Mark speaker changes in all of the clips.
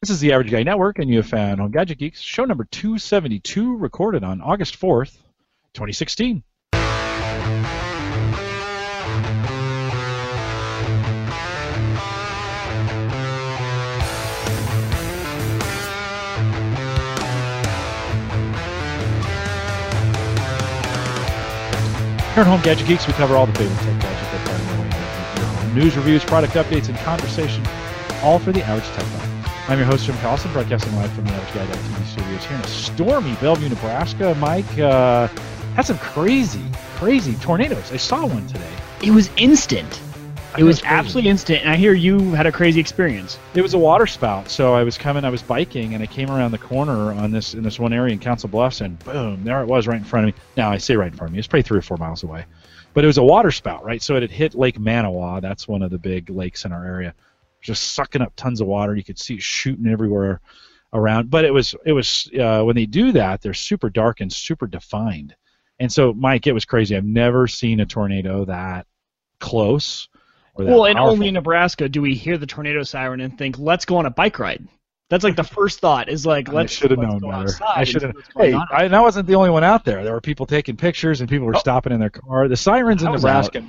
Speaker 1: This is the Average Guy Network, and you have found Home Gadget Geeks, show number 272, recorded on August 4th, 2016. Here at Home Gadget Geeks, we cover all the favorite tech gadgets that home. News, reviews, product updates, and conversation, all for the average tech. I'm your host, Jim Collison, broadcasting live from the Guy studios here in stormy Bellevue, Nebraska. Mike, uh, had some crazy, crazy tornadoes. I saw one today.
Speaker 2: It was instant. It was
Speaker 1: crazy.
Speaker 2: absolutely instant, and I hear you had a crazy experience.
Speaker 1: It was a water spout. So I was coming, I was biking, and I came around the corner on this in this one area in Council Bluffs, and boom, there it was right in front of me. Now I say right in front of me. It's probably three or four miles away, but it was a water spout, right? So it had hit Lake Manawa. That's one of the big lakes in our area. Just sucking up tons of water. You could see it shooting everywhere around. But it was it was uh, when they do that, they're super dark and super defined. And so, Mike, it was crazy. I've never seen a tornado that close. That
Speaker 2: Well, and
Speaker 1: powerful.
Speaker 2: only in Nebraska do we hear the tornado siren and think, "Let's go on a bike ride." That's like the first thought is like, "Let's."
Speaker 1: should have known better. I should have. Hey,
Speaker 2: on."
Speaker 1: I, and I wasn't the only one out there. There were people taking pictures, and people were
Speaker 2: Oh.
Speaker 1: stopping in their car. The sirens in
Speaker 2: I
Speaker 1: Nebraska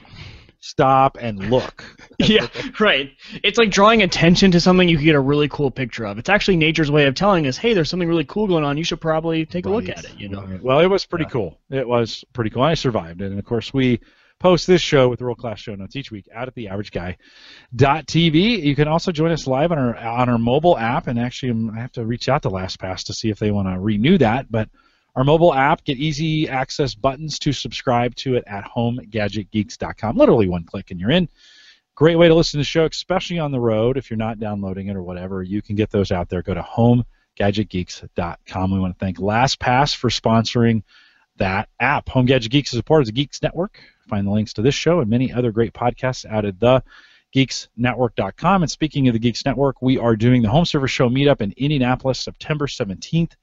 Speaker 1: stop and look.
Speaker 2: yeah, right. It's like drawing attention to something you can get a really cool picture of. It's actually nature's way of telling us, "Hey, there's something really cool going on. You should probably take a look at it." You know.
Speaker 1: right. Well, it was pretty
Speaker 2: Yeah.
Speaker 1: cool. It was pretty cool. I survived it, and of course we post this show with the world class show notes each week out at the Average Guy. TV. You can also join us live on our on our mobile app, and actually um, I have to reach out to LastPass to see if they want to renew that, but. Our mobile app, get easy access buttons to subscribe to it at homegadgetgeeks.com. Literally one click and you're in. Great way to listen to the show, especially on the road. If you're not downloading it or whatever, you can get those out there. Go to homegadgetgeeks.com. We want to thank LastPass for sponsoring that app. Home Gadget Geeks is a part of the Geeks Network. Find the links to this show and many other great podcasts out at the geeksnetwork.com. And speaking of the Geeks Network, we are doing the Home Service Show meetup in Indianapolis September 17th.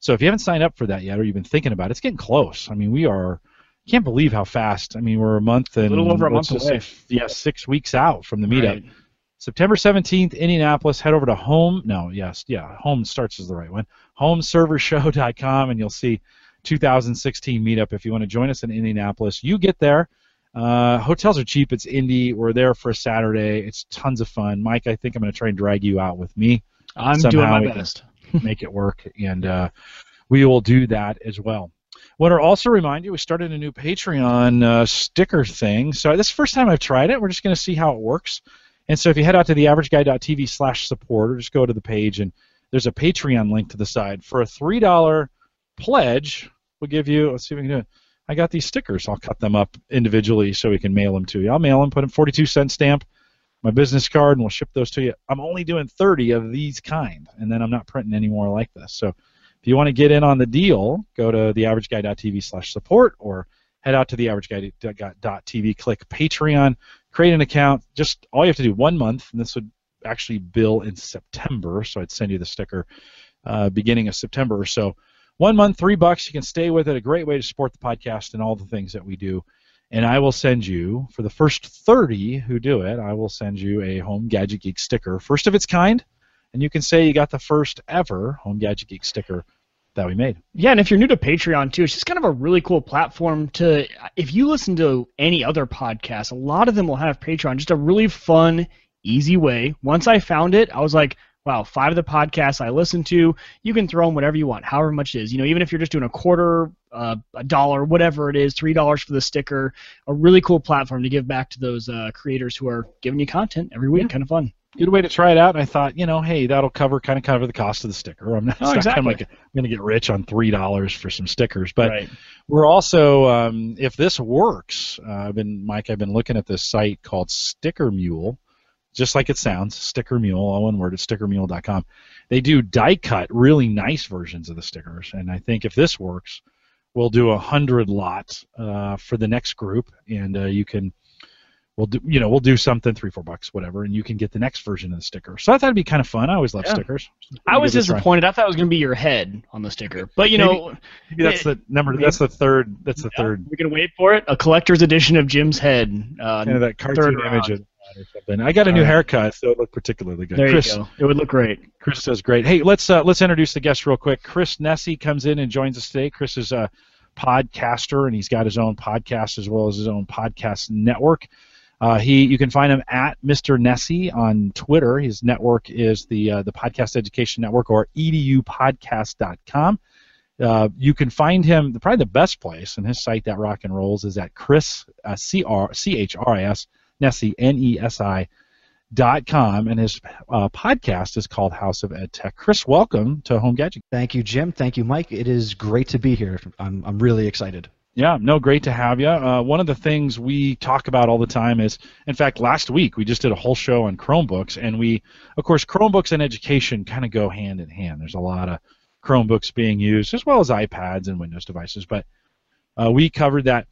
Speaker 1: So if you haven't signed up for that yet or you've been thinking about it, it's getting close. I mean, we are can't believe how fast. I mean, we're a month and
Speaker 2: little over a month away.
Speaker 1: say, yeah, six weeks out from the meetup.
Speaker 2: Right.
Speaker 1: September 17th, Indianapolis. Head over to home. No, yes, yeah, home starts is the right one. HomeServerShow.com, and you'll see 2016 meetup. If you want to join us in Indianapolis, you get there. Uh, hotels are cheap. It's indie. We're there for a Saturday. It's tons of fun. Mike, I think I'm going to try and drag you out with me,
Speaker 2: I'm
Speaker 1: Somehow
Speaker 2: doing my
Speaker 1: can-
Speaker 2: best.
Speaker 1: Make it work, and uh, we will do that as well. Want to also remind you, we started a new Patreon uh, sticker thing. So this is the first time I've tried it. We're just going to see how it works. And so if you head out to theaverageguy.tv slash support or just go to the page and there's a Patreon link to the side. For a $3 pledge, we'll give you, let's see if we can do it. I got these stickers. I'll cut them up individually so we can mail them to you. I'll mail them, put them 42 cent stamp, my business card, and we'll ship those to you. I'm only doing 30 of these kind, and then I'm not printing any more like this. So if you want to get in on the deal, go to theaverageguy.tv slash support or head out to theaverageguy.tv, click Patreon, create an account. Just all you have to do one month, and this would actually bill in September, so I'd send you the sticker uh, beginning of September or so. One month, three bucks. You can stay with it. A great way to support the podcast and all the things that we do. And I will send you, for the first 30 who do it, I will send you a Home Gadget Geek sticker, first of its kind. And you can say you got the first ever Home Gadget Geek sticker that we made.
Speaker 2: Yeah, and if you're new to Patreon too, it's just kind of a really cool platform to. If you listen to any other podcast, a lot of them will have Patreon. Just a really fun, easy way. Once I found it, I was like, wow, five of the podcasts I listen to, you can throw in whatever you want, however much it is. You know, even if you're just doing a quarter, uh, a dollar, whatever it is, three dollars for the sticker. A really cool platform to give back to those uh, creators who are giving you content every week.
Speaker 1: Yeah.
Speaker 2: Kind of fun.
Speaker 1: Good way to try it out. And I thought, you know, hey, that'll cover kind of cover the cost of the sticker. I'm not,
Speaker 2: Oh,
Speaker 1: it's not
Speaker 2: exactly.
Speaker 1: like I'm going to get rich on three dollars for some stickers, but
Speaker 2: right.
Speaker 1: We're also, um, if this works, uh, I've been Mike. I've been looking at this site called Sticker Mule, just like it sounds, Sticker Mule, all one word at stickermule.com. They do die cut, really nice versions of the stickers, and I think if this works, we'll do a hundred lot uh, for the next group, and uh, you can. We'll do, you know, we'll do something three, four bucks, whatever, and you can get the next version of the sticker. So I thought it'd be kind of fun. I always love
Speaker 2: Yeah.
Speaker 1: stickers.
Speaker 2: I was disappointed. I thought it was going to be your head on the sticker, but you
Speaker 1: Maybe-
Speaker 2: know.
Speaker 1: Maybe that's the number. That's the third. That's the
Speaker 2: Yeah,
Speaker 1: third.
Speaker 2: We can wait for it. A collector's edition of Jim's head. Uh,
Speaker 1: of that cartoon image of or something. I got a new
Speaker 2: right.
Speaker 1: haircut, so it looked particularly good.
Speaker 2: There
Speaker 1: Chris,
Speaker 2: you go. It would look great.
Speaker 1: Chris does great. Hey, let's uh, let's introduce the guest real quick. Chris Nesi comes in and joins us today. Chris is a podcaster, and he's got his own podcast as well as his own podcast network. Uh, he, you can find him at Mr. Nesi on Twitter. His network is the uh, the Podcast Education Network or edupodcast.com. Uh, you can find him probably the best place, and his site that rock and rolls is at Chris uh, C R C H R I S Nesi N E S I dot com, and his uh, podcast is called House of Ed Tech. Chris, welcome to Home Gadget.
Speaker 3: Thank you, Jim. Thank you, Mike. It is great to be here. I'm, I'm really excited.
Speaker 1: Yeah, no, great to have you. Uh, one of the things we talk about all the time is, in fact, last week we just did a whole show on Chromebooks, and we, of course, Chromebooks and education kind of go hand in hand. There's a lot of Chromebooks being used, as well as iPads and Windows devices, but uh, we covered that.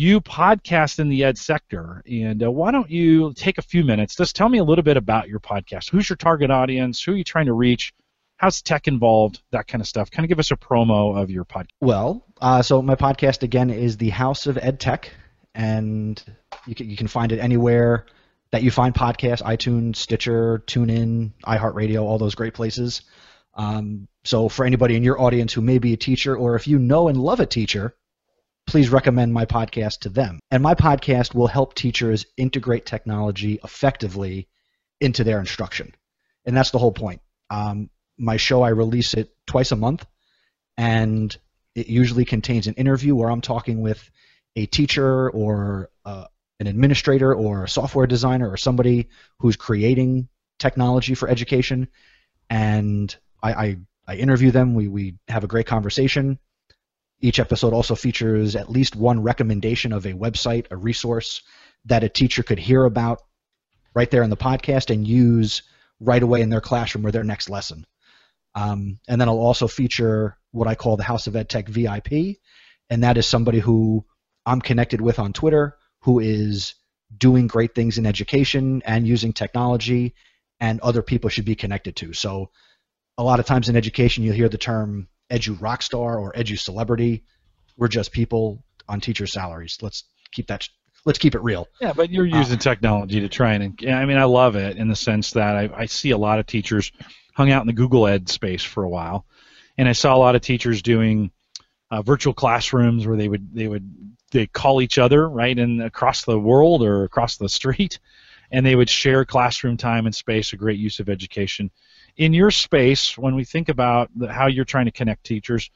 Speaker 1: You podcast in the ed sector, and uh, why don't you take a few minutes? Just tell me a little bit about your podcast. Who's your target audience? Who are you trying to reach? How's tech involved? That kind of stuff. Kind of give us a promo of your podcast.
Speaker 3: Well, uh, so my podcast again is the House of Ed Tech, and you can, you can find it anywhere that you find podcasts: iTunes, Stitcher, TuneIn, iHeartRadio, all those great places. Um, so for anybody in your audience who may be a teacher, or if you know and love a teacher, please recommend my podcast to them. And my podcast will help teachers integrate technology effectively into their instruction, and that's the whole point. Um, my show, I release it twice a month, and it usually contains an interview where I'm talking with a teacher or uh, an administrator or a software designer or somebody who's creating technology for education, and I, I, I interview them. We, we have a great conversation. Each episode also features at least one recommendation of a website, a resource that a teacher could hear about right there in the podcast and use right away in their classroom or their next lesson. Um, and then I'll also feature what I call the House of EdTech VIP, and that is somebody who I'm connected with on Twitter who is doing great things in education and using technology, and other people should be connected to. So a lot of times in education, you'll hear the term edu rockstar or edu celebrity. We're just people on teacher salaries. Let's keep that. Let's keep it real.
Speaker 1: Yeah, but you're
Speaker 3: Uh,
Speaker 1: using technology to try and. I mean, I love it in the sense that I, I see a lot of teachers hung out in the Google Ed space for a while, and I saw a lot of teachers doing uh, virtual classrooms where they would they would they call each other right and across the world or across the street, and they would share classroom time and space. A great use of education. In your space, when we think about the, how you're trying to connect teachers,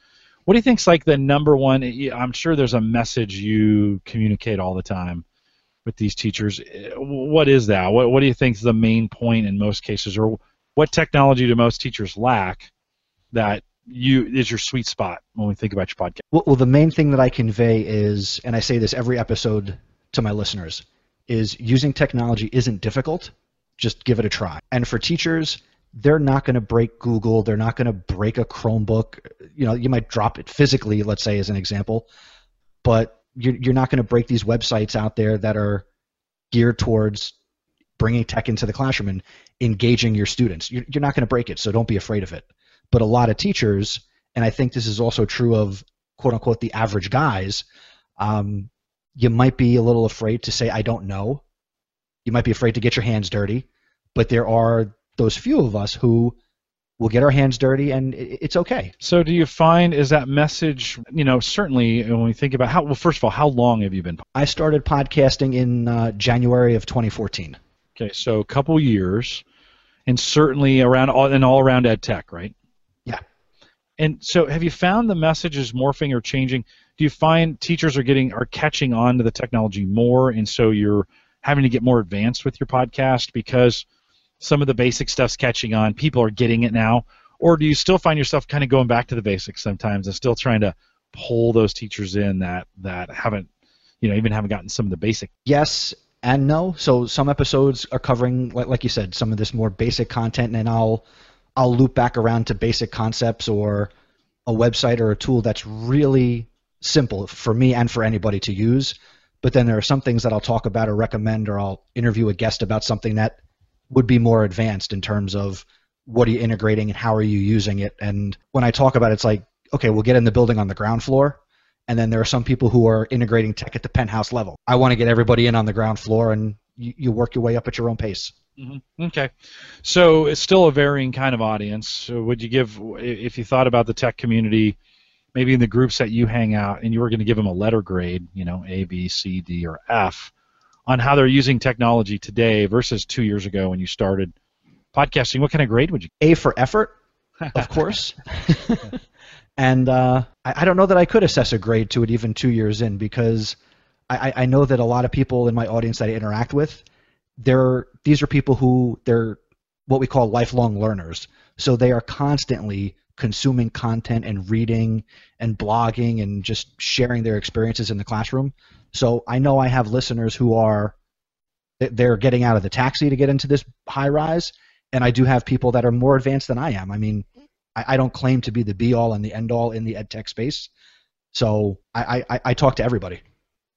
Speaker 1: what do you think's like the number one? I'm sure there's a message you communicate all the time with these teachers. Eh, What is that? What What do you think is the main point in most cases, or what technology do most teachers lack that you is your sweet spot when we think about your podcast?
Speaker 3: Well, well, the main thing that I convey is, and I say this every episode to my listeners, is using technology isn't difficult. Just give it a try. And for teachers, they're not going to break Google. They're not going to break a Chromebook. You know, you might drop it physically, let's say, as an example, but you're, you're not going to break these websites out there that are geared towards bringing tech into the classroom and engaging your students. You're, you're not going to break it, so don't be afraid of it. But a lot of teachers, and I think this is also true of quote unquote the average guys, um, you might be a little afraid to say, I don't know. You might be afraid to get your hands dirty, but there are those few of us who will get our hands dirty and it's okay.
Speaker 1: So, do you find is that message? You know, certainly when we think about how. Well, first of all, how long have you been?
Speaker 3: I started podcasting in uh, January of 2014.
Speaker 1: Okay, so a couple years, and certainly around all and all around ed tech, right?
Speaker 3: Yeah.
Speaker 1: And so, have you found the message is morphing or changing? Do you find teachers are getting are catching on to the technology more, and so you're having to get more advanced with your podcast because some of the basic stuff's catching on, people are getting it now, or do you still find yourself kind of going back to the basics sometimes and still trying to pull those teachers in that that haven't, you know, even haven't gotten some of the basic
Speaker 3: Yes and no. So some episodes are covering, like, you said, some of this more basic content, and I'll I'll loop back around to basic concepts or a website or a tool that's really simple for me and for anybody to use. But then there are some things that I'll talk about or recommend, or I'll interview a guest about something that would be more advanced in terms of what are you integrating and how are you using it. And when I talk about it, it's like, okay, we'll get in the building on the ground floor. And then there are some people who are integrating tech at the penthouse level. I want to get everybody in on the ground floor and you, you work your way up at your own pace.
Speaker 1: Mm-hmm. Okay, so it's still a varying kind of audience. So would you give, if you thought about the tech community, maybe in the groups that you hang out, and you were going to give them a letter grade, you know, A, B, C, D, or F, on how they're using technology today versus two years ago when you started podcasting, what kind of grade would you?
Speaker 3: A for effort, of course. and uh, I, I, don't know that I could assess a grade to it even two years in because I, I know that a lot of people in my audience that I interact with, they're these are people who they're what we call lifelong learners. So they are constantly consuming content and reading and blogging and just sharing their experiences in the classroom. So I know I have listeners who are they're getting out of the taxi to get into this high rise, and I do have people that are more advanced than I am. I mean, I, I don't claim to be the be all and the end all in the ed tech space, so I, I, I talk to everybody.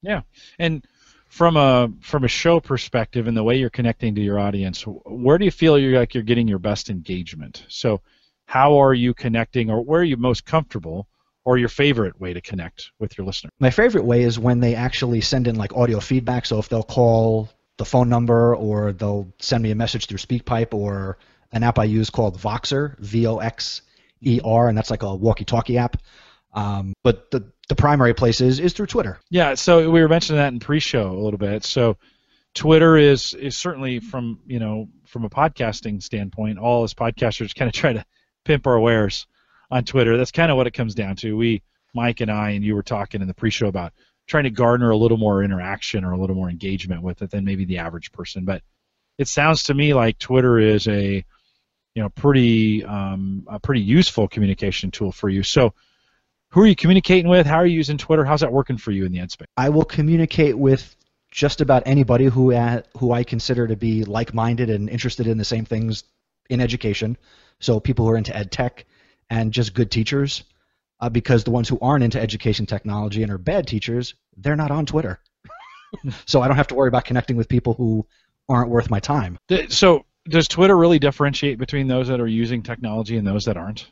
Speaker 1: Yeah, and from a from a show perspective and the way you're connecting to your audience, where do you feel you're like you're getting your best engagement? So, how are you connecting, or where are you most comfortable? Or your favorite way to connect with your listener?
Speaker 3: My favorite way is when they actually send in like audio feedback. So if they'll call the phone number or they'll send me a message through SpeakPipe or an app I use called Voxer, V-O-X-E-R, and that's like a walkie-talkie app. Um, but the the primary place is is through Twitter.
Speaker 1: Yeah, so we were mentioning that in pre-show a little bit. So Twitter is is certainly from you know from a podcasting standpoint, all us podcasters kind of try to pimp our wares on Twitter. That's kind of what it comes down to. We, Mike and I, and you were talking in the pre-show about trying to garner a little more interaction or a little more engagement with it than maybe the average person. But it sounds to me like Twitter is a you know pretty um, a pretty useful communication tool for you. So who are you communicating with? How are you using Twitter? How's that working for you in the end space?
Speaker 3: I will communicate with just about anybody who uh, who I consider to be like-minded and interested in the same things in education. So people who are into ed tech, and just good teachers uh, because the ones who aren't into education technology and are bad teachers, they're not on Twitter. so I don't have to worry about connecting with people who aren't worth my time.
Speaker 1: So does Twitter really differentiate between those that are using technology and those that aren't?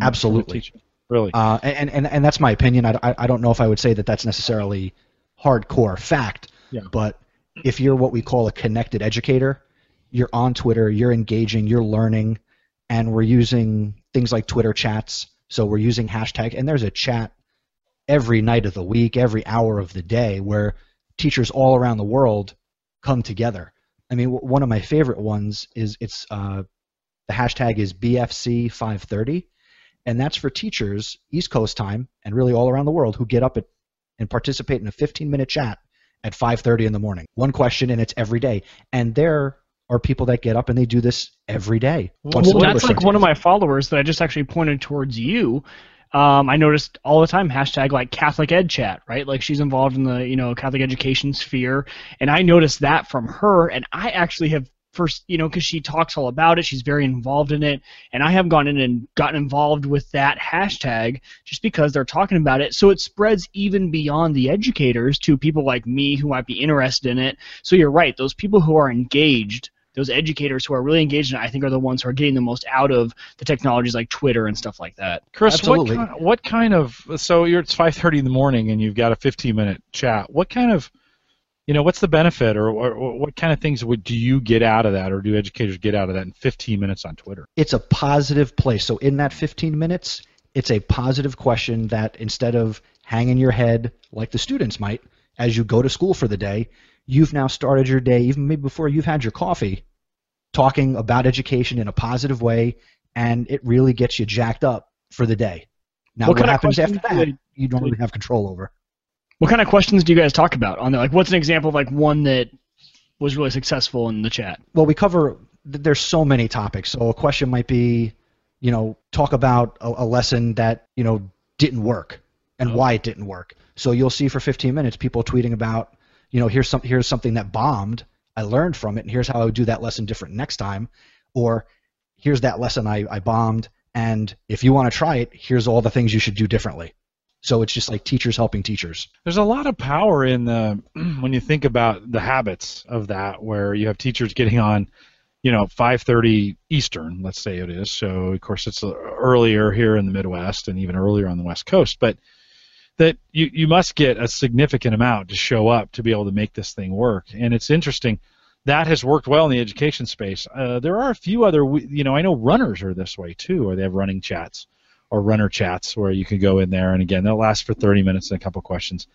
Speaker 3: Absolutely.
Speaker 1: Really.
Speaker 3: Uh, and, and, and that's my opinion. I, I don't know if I would say that that's necessarily hardcore fact,
Speaker 1: yeah.
Speaker 3: but if you're what we call a connected educator, you're on Twitter, you're engaging, you're learning, and we're using things like Twitter chats. So we're using hashtag, and there's a chat every night of the week, every hour of the day, where teachers all around the world come together. I mean, one of my favorite ones is it's uh, the hashtag is BFC530, and that's for teachers East Coast time and really all around the world who get up at, and participate in a 15-minute chat at 5:30 in the morning. One question, and it's every day, and they're are people that get up and they do this every day.
Speaker 2: Well, that's like one of my followers that I just actually pointed towards you. Um, I noticed all the time hashtag like Catholic Ed Chat, right? Like she's involved in the you know Catholic education sphere, and I noticed that from her, and I actually have first you know because she talks all about it, she's very involved in it, and I have gone in and gotten involved with that hashtag just because they're talking about it, so it spreads even beyond the educators to people like me who might be interested in it. So you're right, those people who are engaged those educators who are really engaged in it, I think, are the ones who are getting the most out of the technologies like Twitter and stuff like that.
Speaker 1: Chris, Absolutely. What, kind, what kind of so you're it's 5:30 in the morning and you've got a 15 minute chat. What kind of you know, what's the benefit, or, or, or, what kind of things would do you get out of that, or do educators get out of that in 15 minutes on Twitter?
Speaker 3: It's a positive place. So in that 15 minutes, it's a positive question that instead of hanging your head like the students might as you go to school for the day, you've now started your day, even maybe before you've had your coffee, talking about education in a positive way, and it really gets you jacked up for the day. Now, what, what happens after that, you don't really have control over.
Speaker 2: What kind of questions do you guys talk about on there? Like, what's an example of like one that was really successful in the chat?
Speaker 3: Well, we cover. There's so many topics. So a question might be, you know, talk about a, a lesson that you know didn't work and oh. why it didn't work. So you'll see for 15 minutes people tweeting about you know, here's some here's something that bombed. I learned from it, and here's how I would do that lesson different next time. Or here's that lesson I, I bombed, and if you want to try it, here's all the things you should do differently. So it's just like teachers helping teachers.
Speaker 1: There's a lot of power in the when you think about the habits of that, where you have teachers getting on, you know, 5:30 Eastern, let's say it is. So of course it's earlier here in the Midwest and even earlier on the West Coast, but that you, you must get a significant amount to show up to be able to make this thing work. And it's interesting. that has worked well in the education space. Uh, there are a few other, you know, I know runners are this way too, or they have running chats or runner chats where you can go in there and again they'll last for 30 minutes and a couple questions.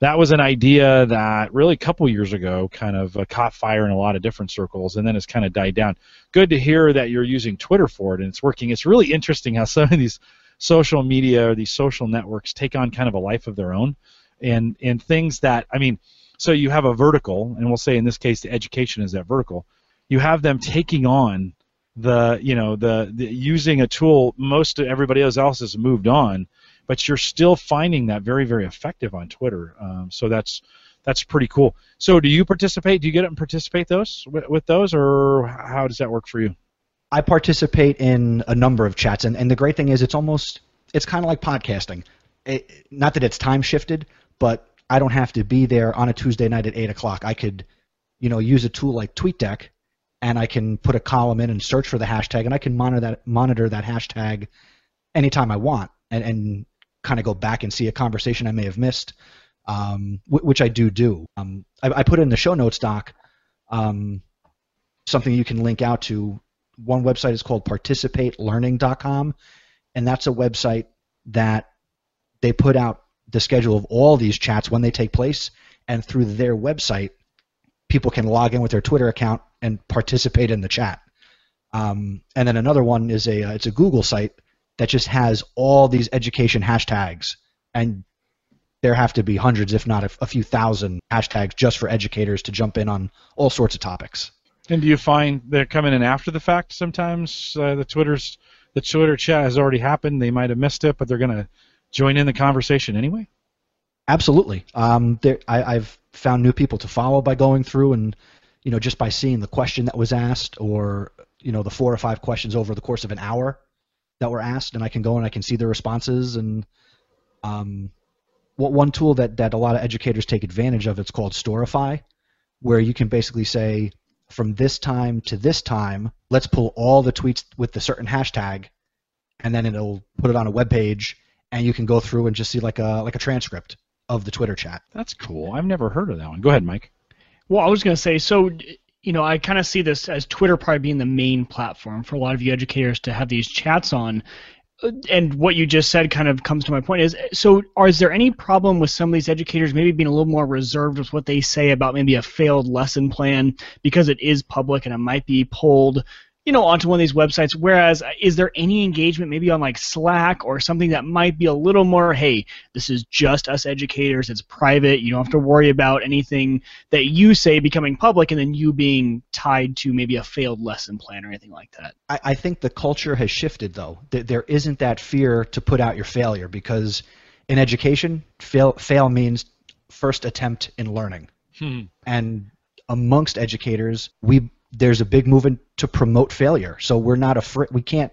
Speaker 1: That was an idea that really a couple years ago kind of uh, caught fire in a lot of different circles and then it's kind of died down. Good to hear that you're using Twitter for it and it's working. It's really interesting how some of these social media or these social networks take on kind of a life of their own. And and things that I mean so you have a vertical and we'll say in this case the education is that vertical. You have them taking on the you know the, the using a tool most everybody else has moved on but you're still finding that very very effective on Twitter. Um, so that's that's pretty cool. So do you participate? Do you get up and participate those with, with those or how does that work for you
Speaker 3: I participate in a number of chats and, and the great thing is it's almost it's kind of like podcasting it, not that it's time shifted but I don't have to be there on a Tuesday night at eight o'clock I could you know use a tool like TweetDeck and I can put a column in and search for the hashtag, and I can monitor that monitor that hashtag anytime I want, and, and kind of go back and see a conversation I may have missed, um, which I do do. Um, I, I, put in the show notes doc um, something you can link out to. One website is called participatelearning.com, and that's a website that they put out the schedule of all these chats when they take place, and through their website, people can log in with their Twitter account and participate in the chat. Um, and then another one is a uh, it's a Google site that just has all these education hashtags, and there have to be hundreds, if not a, a few thousand, hashtags just for educators to jump in on all sorts of topics.
Speaker 1: And do you find they're coming in after the fact sometimes? Uh, the Twitter's the Twitter chat has already happened. They might have missed it, but they're going to join in the conversation anyway.
Speaker 3: Absolutely. Um, there, I, have found new people to follow by going through and you know just by seeing the question that was asked or you know the four or five questions over the course of an hour that were asked and I can go and I can see the responses and um, what one tool that, that a lot of educators take advantage of it's called Storify where you can basically say from this time to this time let's pull all the tweets with the certain hashtag and then it'll put it on a web page and you can go through and just see like a like a transcript of the Twitter chat.
Speaker 1: That's cool. I've never heard of that one. Go ahead, Mike.
Speaker 2: Well, I was going to say, so you know, I kind of see this as Twitter probably being the main platform for a lot of you educators to have these chats on. And what you just said kind of comes to my point is so are, is there any problem with some of these educators maybe being a little more reserved with what they say about maybe a failed lesson plan because it is public and it might be pulled you know, onto one of these websites. Whereas, is there any engagement maybe on like Slack or something that might be a little more, hey, this is just us educators, it's private, you don't have to worry about anything that you say becoming public and then you being tied to maybe a failed lesson plan or anything like that?
Speaker 3: I, I think the culture has shifted though. There isn't that fear to put out your failure because in education, fail, fail means first attempt in learning. Hmm. And amongst educators, we there's a big movement to promote failure. So we're not afraid. We can't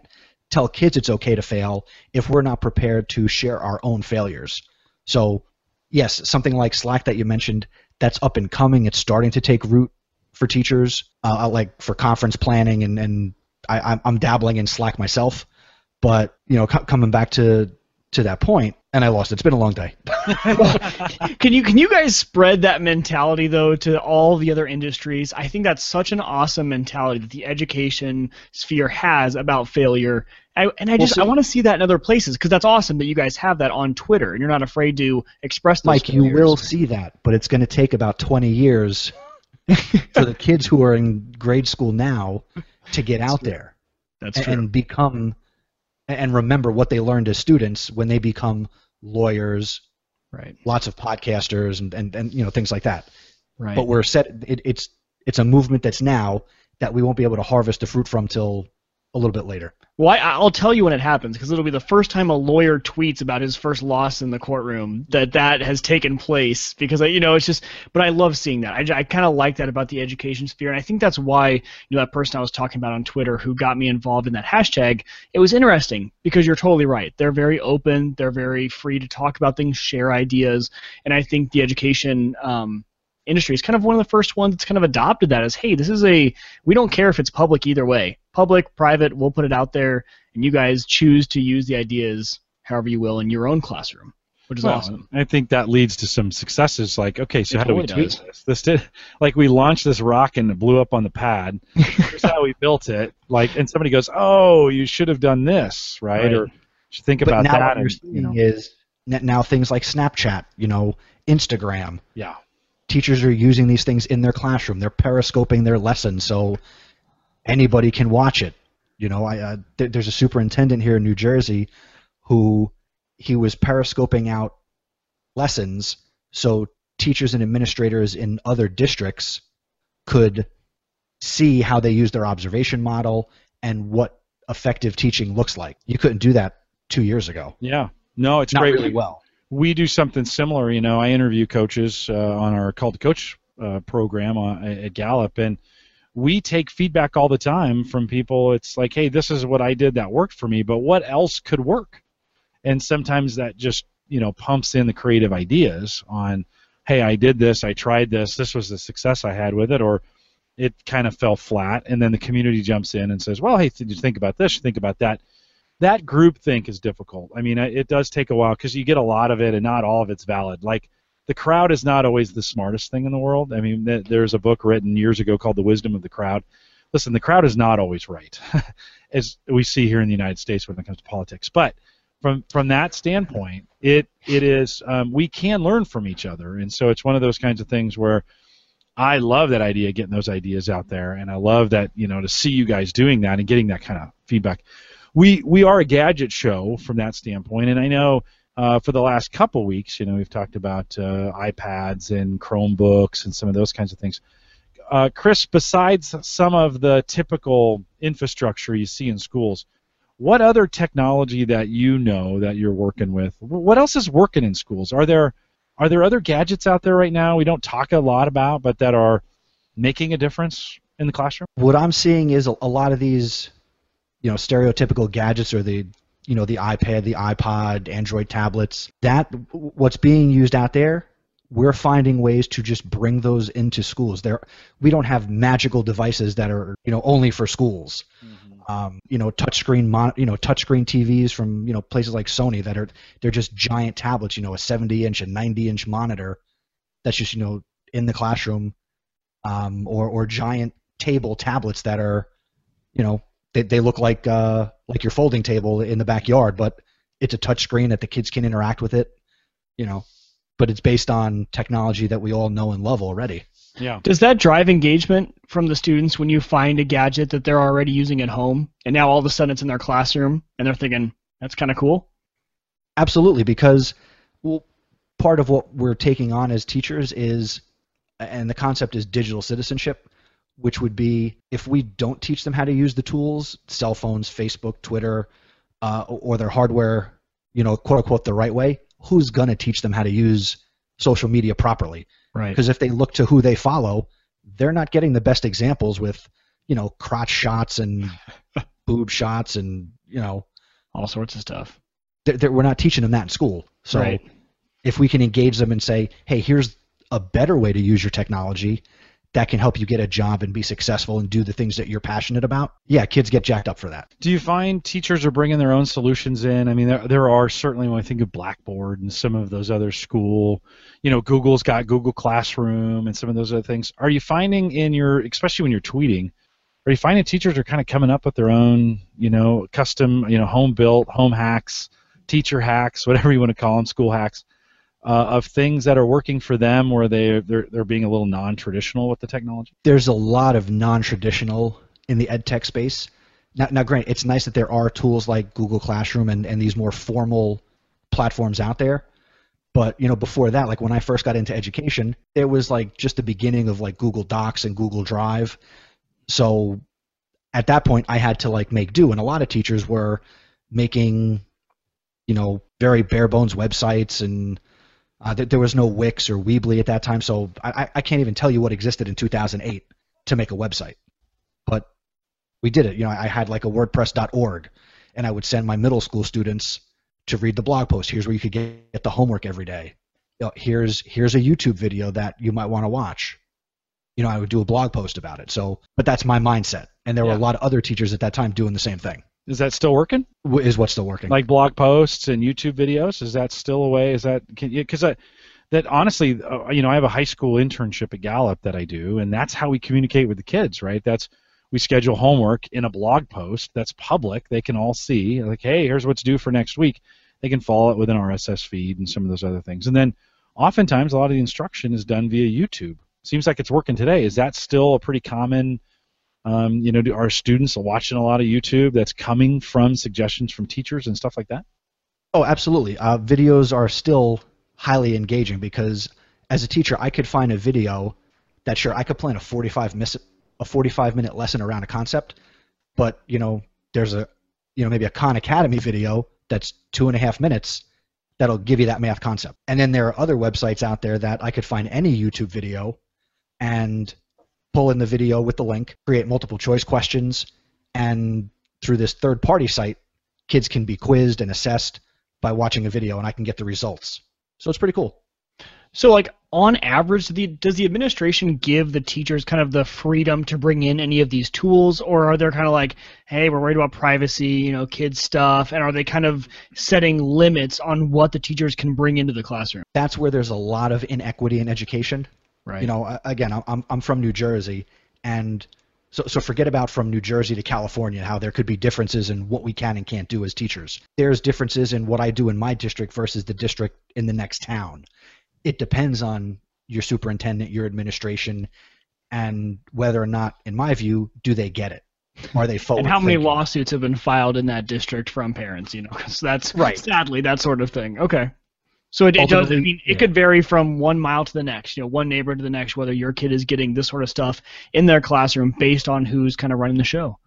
Speaker 3: tell kids it's okay to fail if we're not prepared to share our own failures. So yes, something like Slack that you mentioned, that's up and coming. It's starting to take root for teachers, uh, like for conference planning, and and I, I'm dabbling in Slack myself. But you know, coming back to to that point, and I lost. It's been a long day.
Speaker 2: can you can you guys spread that mentality though to all the other industries? I think that's such an awesome mentality that the education sphere has about failure. I, and I just well, so, I want to see that in other places because that's awesome that you guys have that on Twitter and you're not afraid to express those.
Speaker 3: Mike, failures. you will see that, but it's going to take about 20 years for the kids who are in grade school now to get out there
Speaker 2: that's
Speaker 3: and, and become and remember what they learned as students when they become lawyers,
Speaker 2: right?
Speaker 3: Lots of podcasters and, and, and you know things like that.
Speaker 2: Right.
Speaker 3: But we're set. It, it's it's a movement that's now that we won't be able to harvest the fruit from till a little bit later.
Speaker 2: Well, I, will tell you when it happens because it'll be the first time a lawyer tweets about his first loss in the courtroom that that has taken place. Because I, you know it's just, but I love seeing that. I, I kind of like that about the education sphere, and I think that's why you know that person I was talking about on Twitter who got me involved in that hashtag. It was interesting because you're totally right. They're very open. They're very free to talk about things, share ideas, and I think the education. Um, industry is kind of one of the first ones that's kind of adopted that as hey this is a we don't care if it's public either way public private we'll put it out there and you guys choose to use the ideas however you will in your own classroom which is
Speaker 1: Well,
Speaker 2: awesome.
Speaker 1: I think that leads to some successes. Like, okay, so
Speaker 2: It
Speaker 1: how do we
Speaker 2: totally
Speaker 1: do this? This did like we launched this rocket and it blew up on the pad. Here's how we built it. Like, and somebody goes, "Oh, you should have done this, right?"
Speaker 2: Right.
Speaker 1: Or should think
Speaker 3: But
Speaker 1: about
Speaker 3: now
Speaker 1: that.
Speaker 3: what you're
Speaker 1: and,
Speaker 3: seeing
Speaker 1: you know,
Speaker 3: is now things like Snapchat, you know, Instagram.
Speaker 1: yeah,
Speaker 3: Teachers are using these things in their classroom. They're periscoping their lessons so anybody can watch it. You know, I uh, th- there's a superintendent here in New Jersey who he was periscoping out lessons so teachers and administrators in other districts could see how they use their observation model and what effective teaching looks like. You couldn't do that two years ago.
Speaker 1: yeah. No, it's
Speaker 3: Not
Speaker 1: great.
Speaker 3: really well.
Speaker 1: We do something similar. You know, I interview coaches uh, on our Called to Coach uh, program on, at Gallup, and we take feedback all the time from people. It's like, hey, this is what I did that worked for me, but what else could work? And sometimes that just you know pumps in the creative ideas on, hey, I did this, I tried this, this was the success I had with it, or it kind of fell flat, and then the community jumps in and says, well, hey, did you think about this? Think about that that group think is difficult. I mean, it does take a while because you get a lot of it and not all of it's valid. Like the crowd is not always the smartest thing in the world. I mean, th- there's a book written years ago called The Wisdom of the Crowd. Listen, the crowd is not always right, as we see here in the United States when it comes to politics. But from from that standpoint, it it is um, we can learn from each other, and so it's one of those kinds of things where I love that idea, getting those ideas out there, and I love that you know to see you guys doing that and getting that kind of feedback. We we are a gadget show from that standpoint, and I know uh, for the last couple weeks, you know, we've talked about uh, iPads and Chromebooks and some of those kinds of things. Uh, Chris, besides some of the typical infrastructure you see in schools, what other technology that you know that you're working with? What else is working in schools? Are there are there other gadgets out there right now we don't talk a lot about, but that are making a difference in the classroom?
Speaker 3: What I'm seeing is a, a lot of these, you know, stereotypical gadgets or the, you know, the iPad, the iPod, Android tablets. That what's being used out there, we're finding ways to just bring those into schools. There, we don't have magical devices that are, you know, only for schools. Um, you know, touchscreen, mon- you know, touchscreen TVs from you know places like Sony that are they're just giant tablets. You know, a 70 inch, and 90 inch monitor that's just you know in the classroom, um, or or giant table tablets that are, you know, they, they look like uh, like your folding table in the backyard, but it's a touch screen that the kids can interact with it, you know, but it's based on technology that we all know and love already.
Speaker 1: Yeah.
Speaker 2: Does that drive engagement from the students when you find a gadget that they're already using at home, and now all of a sudden it's in their classroom, and they're thinking that's kind of cool?
Speaker 3: Absolutely, because well, part of what we're taking on as teachers is, and the concept is digital citizenship, which would be if we don't teach them how to use the tools, cell phones, Facebook, Twitter, uh, or their hardware, you know, quote unquote, the right way, who's going to teach them how to use social media properly?
Speaker 2: Right.
Speaker 3: Because if they look to who they follow, they're not getting the best examples with, you know, crotch shots and boob shots and, you know,
Speaker 2: All sorts of stuff.
Speaker 3: they're, they're, we're not teaching them that in school. So
Speaker 2: Right.
Speaker 3: if we can engage them and say, hey, here's a better way to use your technology that can help you get a job and be successful and do the things that you're passionate about, yeah, kids get jacked up for that.
Speaker 1: Do you find teachers are bringing their own solutions in? I mean, there, there are certainly when I think of Blackboard and some of those other school, you know, Google's got Google Classroom and some of those other things. Are you finding in your, especially when you're tweeting, are you finding teachers are kind of coming up with their own, you know, custom, you know, home built, home hacks, teacher hacks, whatever you want to call them, school hacks, uh, of things that are working for them, where they they're they're being a little non-traditional with the technology?
Speaker 3: There's a lot of non-traditional in the ed tech space. Now, now granted, it's nice that there are tools like Google Classroom and, and these more formal platforms out there. But you know, before that, like when I first got into education, it was like just the beginning of like Google Docs and Google Drive. So at that point, I had to like make do, and a lot of teachers were making, you know, very bare bones websites, and uh, th- there was no Wix or Weebly at that time. So I, I- can't even tell you what existed in 2008 to make a website. But we did it. You know, I had like a WordPress.org, and I would send my middle school students to read the blog post. Here's where you could get, get the homework every day. You know, here's here's a YouTube video that you might want to watch. You know, I would do a blog post about it. So, but that's my mindset, and there were a lot of other teachers at that time doing the same thing.
Speaker 1: Is that still working?
Speaker 3: Is what's still working?
Speaker 1: Like blog posts and YouTube videos? Is that still a way? Is that because I that honestly, uh, you know, I have a high school internship at Gallup that I do, and that's how we communicate with the kids, right? That's we schedule homework in a blog post that's public. They can all see, like, hey, here's what's due for next week. They can follow it with an RSS feed and some of those other things. And then oftentimes a lot of the instruction is done via YouTube. Seems like it's working today. Is that still a pretty common? Um, you know, do our students watching a lot of YouTube that's coming from suggestions from teachers and stuff like that?
Speaker 3: Oh, absolutely. Uh, videos are still highly engaging because as a teacher, I could find a video that sure I could plan a 45 mis- a 45 minute lesson around a concept, but you know there's a you know maybe a Khan Academy video that's two and a half minutes that'll give you that math concept. And then there are other websites out there that I could find any YouTube video and pull in the video with the link, create multiple choice questions, and through this third party site, kids can be quizzed and assessed by watching a video and I can get the results. So it's pretty cool.
Speaker 2: So, like on average, the, does the administration give the teachers kind of the freedom to bring in any of these tools, or are they kind of like, hey, we're worried about privacy, you know, kids stuff, and are they kind of setting limits on what the teachers can bring into the classroom?
Speaker 3: That's where there's a lot of inequity in education.
Speaker 2: Right.
Speaker 3: You know, again, I'm I'm from New Jersey, and so so forget about from New Jersey to California how there could be differences in what we can and can't do as teachers. There's differences in what I do in my district versus the district in the next town. It depends on your superintendent, your administration, and whether or not, in my view, do they get it? Are they forward?
Speaker 2: and how many
Speaker 3: thinking?
Speaker 2: lawsuits have been filed in that district from parents? You know, because that's
Speaker 3: Right.
Speaker 2: sadly that sort of thing. Okay. So it, it does. I
Speaker 3: Ultimately,
Speaker 2: mean, it
Speaker 3: yeah.
Speaker 2: could vary from one mile to the next. You know, one neighbor to the next. Whether your kid is getting this sort of stuff in their classroom based on who's kind of running the show.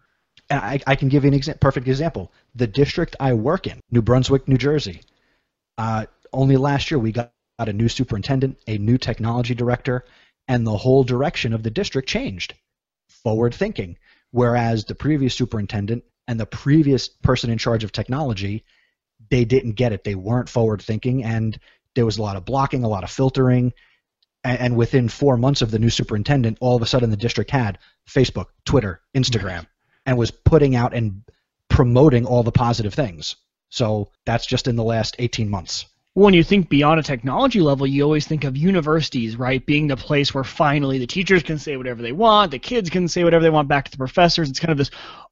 Speaker 3: I, I can give you an exa- perfect example. The district I work in, New Brunswick, New Jersey, uh, only last year we got, got a new superintendent, a new technology director, and the whole direction of the district changed. Forward thinking. Whereas the previous superintendent and the previous person in charge of technology, they didn't get it. They weren't forward thinking, and there was a lot of blocking, a lot of filtering. And, and within four months of the new superintendent, all of a sudden the district had Facebook, Twitter, Instagram and was putting out and promoting all the positive things. So that's just in the last 18 months.
Speaker 2: when you think beyond a technology level, you always think of universities, right? Being the place where finally the teachers can say whatever they want, the kids can say whatever they want back to the professors. It's kind of this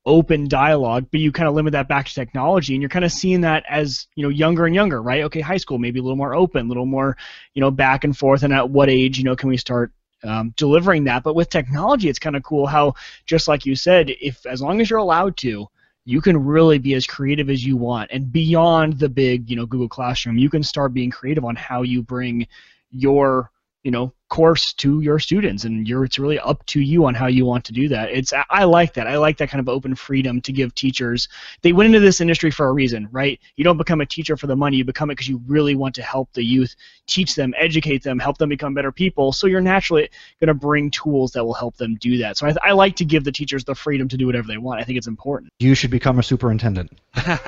Speaker 2: open dialogue, but you kind of limit that back to technology, and you're kind of seeing that as you know younger and younger, right? Okay, high school maybe a little more open, a little more you know back and forth, and at what age you know can we start um, delivering that? But with technology, it's kind of cool how just like you said, if as long as you're allowed to, you can really be as creative as you want and beyond the big you know google classroom you can start being creative on how you bring your you know course to your students and you're it's really up to you on how you want to do that it's I- i like that i like that kind of open freedom to give teachers they went into this industry for a reason right you don't become a teacher for the money you become it because you really want to help the youth teach them educate them help them become better people so you're naturally going to bring tools that will help them do that so I, I like to give the teachers the freedom to do whatever they want i think it's important
Speaker 3: You should become a superintendent.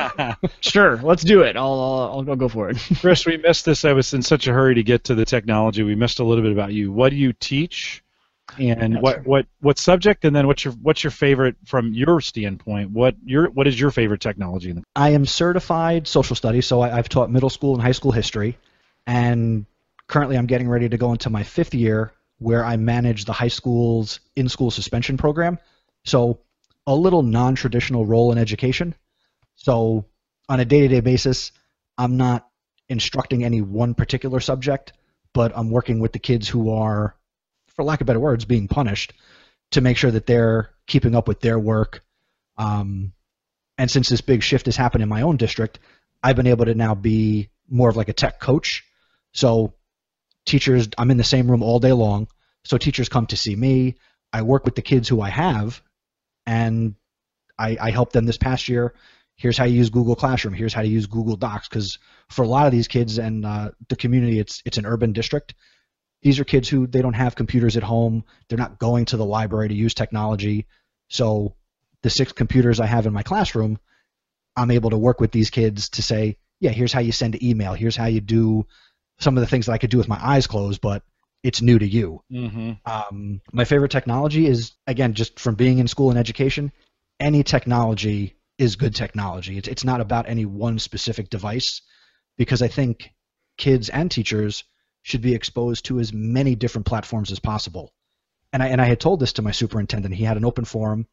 Speaker 2: Sure, let's do it. I'll, I'll, I'll go for it.
Speaker 1: Chris, we missed this. I was in such a hurry to get to the technology. We missed a little bit about you. What do you teach, and what what what subject? And then what's your what's your favorite from your standpoint? What your what is your favorite technology?
Speaker 3: I am certified social studies, so I, I've taught middle school and high school history, and currently I'm getting ready to go into my fifth year where I manage the high school's in-school suspension program. So a little non-traditional role in education. So on a day-to-day basis, I'm not instructing any one particular subject, but I'm working with the kids who are, for lack of better words, being punished to make sure that they're keeping up with their work. Um, and since this big shift has happened in my own district, I've been able to now be more of like a tech coach. So teachers, I'm in the same room all day long. So teachers come to see me. I work with the kids who I have, and I, I help them this past year. Here's how you use Google Classroom. Here's how to use Google Docs. Because for a lot of these kids and uh, the community, it's it's an urban district. These are kids who they don't have computers at home. They're not going to the library to use technology. So the six computers I have in my classroom, I'm able to work with these kids to say, yeah, here's how you send an email. Here's how you do some of the things that I could do with my eyes closed, but it's new to you.
Speaker 1: mm-hmm.
Speaker 3: Um, my favorite technology is, again, just from being in school and education, any technology is good technology. It's it's not about any one specific device, because I think kids and teachers should be exposed to as many different platforms as possible. And I and I had told this to my superintendent. He had an open forum,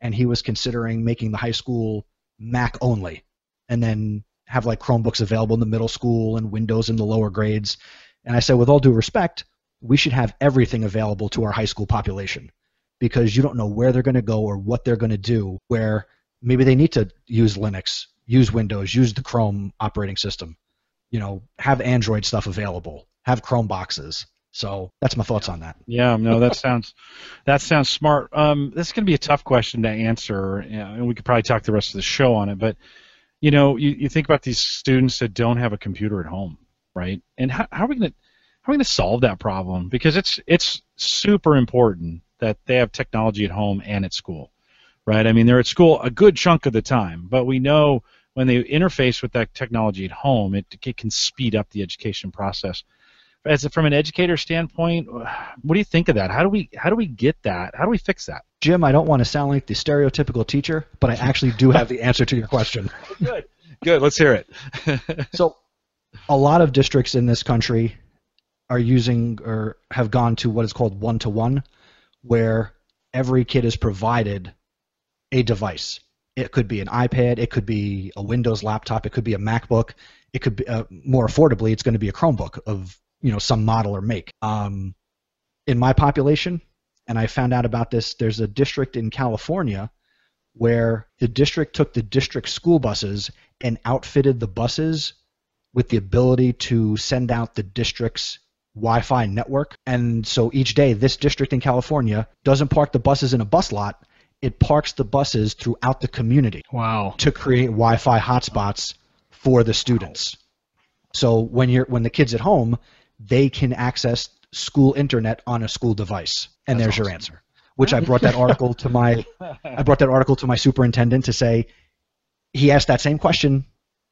Speaker 3: and he was considering making the high school Mac only, and then have like Chromebooks available in the middle school and Windows in the lower grades. And I said, with all due respect, we should have everything available to our high school population because you don't know where they're going to go or what they're going to do. Where maybe they need to use Linux, use Windows, use the Chrome operating system. You know, have Android stuff available, have Chrome boxes. So that's my thoughts on that.
Speaker 1: Yeah, no, that sounds that sounds smart. Um, this is going to be a tough question to answer, and we could probably talk the rest of the show on it. But you know, you, you think about these students that don't have a computer at home, right? And how, how are we going to how are we going to solve that problem? Because it's it's super important that they have technology at home and at school, right? I mean, they're at school a good chunk of the time, but we know when they interface with that technology at home, it, it can speed up the education process. As a, from an educator standpoint, what do you think of that? How do we how do we get that? How do we fix that?
Speaker 3: Jim, I don't want to sound like the stereotypical teacher, but I actually do have the answer to your question.
Speaker 1: Good. Good. Let's hear it.
Speaker 3: so, a lot of districts in this country are using or have gone to what is called one to one, where every kid is provided a device. It could be an iPad, it could be a Windows laptop, it could be a MacBook, it could be uh, more affordably, it's going to be a Chromebook of you know some model or make. Um, in my population, and I found out about this. There's a district in California where the district took the district school buses and outfitted the buses with the ability to send out the district's Wi-Fi network. And so each day, this district in California doesn't park the buses in a bus lot. It parks the buses throughout the community.
Speaker 2: Wow.
Speaker 3: To create Wi-Fi hotspots for the students. So when you're when the kids at home, they can access school internet on a school device. And That's there's awesome. your answer. Which I brought that article to my I brought that article to my superintendent to say he asked that same question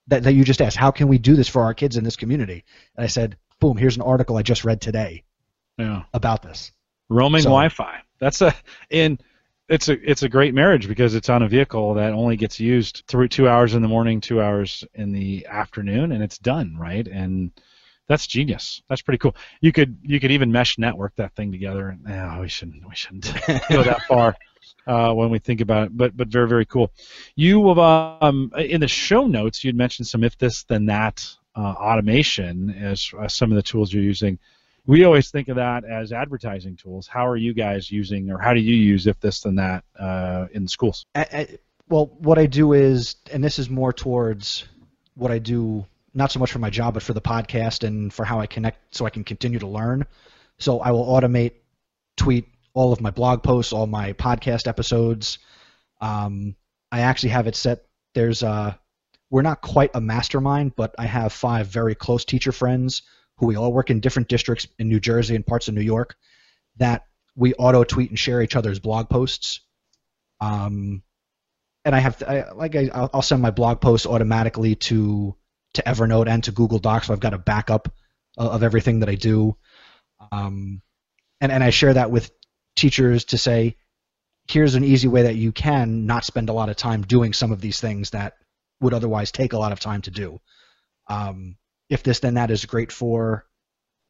Speaker 3: that, that you just asked. How can we do this for our kids in this community? And I said, boom, here's an article I just read today
Speaker 1: yeah.
Speaker 3: about this.
Speaker 1: Roaming so, Wi-Fi. That's a in it's a it's a great marriage because it's on a vehicle that only gets used through two hours in the morning, two hours in the afternoon, and it's done right. And that's genius. That's pretty cool. You could you could even mesh network that thing together. And no, we shouldn't we shouldn't go that far uh, when we think about it. But but very very cool. You have um in the show notes you'd mentioned some if this then that uh, automation as uh, some of the tools you're using. We always think of that as advertising tools. How are you guys using, or how do you use if this then that uh, in schools?
Speaker 3: I, I, well, what I do is, and this is more towards what I do not so much for my job, but for the podcast and for how I connect so I can continue to learn. So I will automate, tweet all of my blog posts, all my podcast episodes. Um, I actually have it set. There's a, we're not quite a mastermind, but I have five very close teacher friends who we all work in different districts in New Jersey and parts of New York that we auto tweet and share each other's blog posts. Um, and I have, I, like, I, I'll send my blog posts automatically to to Evernote and to Google Docs, so I've got a backup of, of everything that I do. Um, and, and I share that with teachers to say, here's an easy way that you can not spend a lot of time doing some of these things that would otherwise take a lot of time to do. Um, if this then that is great for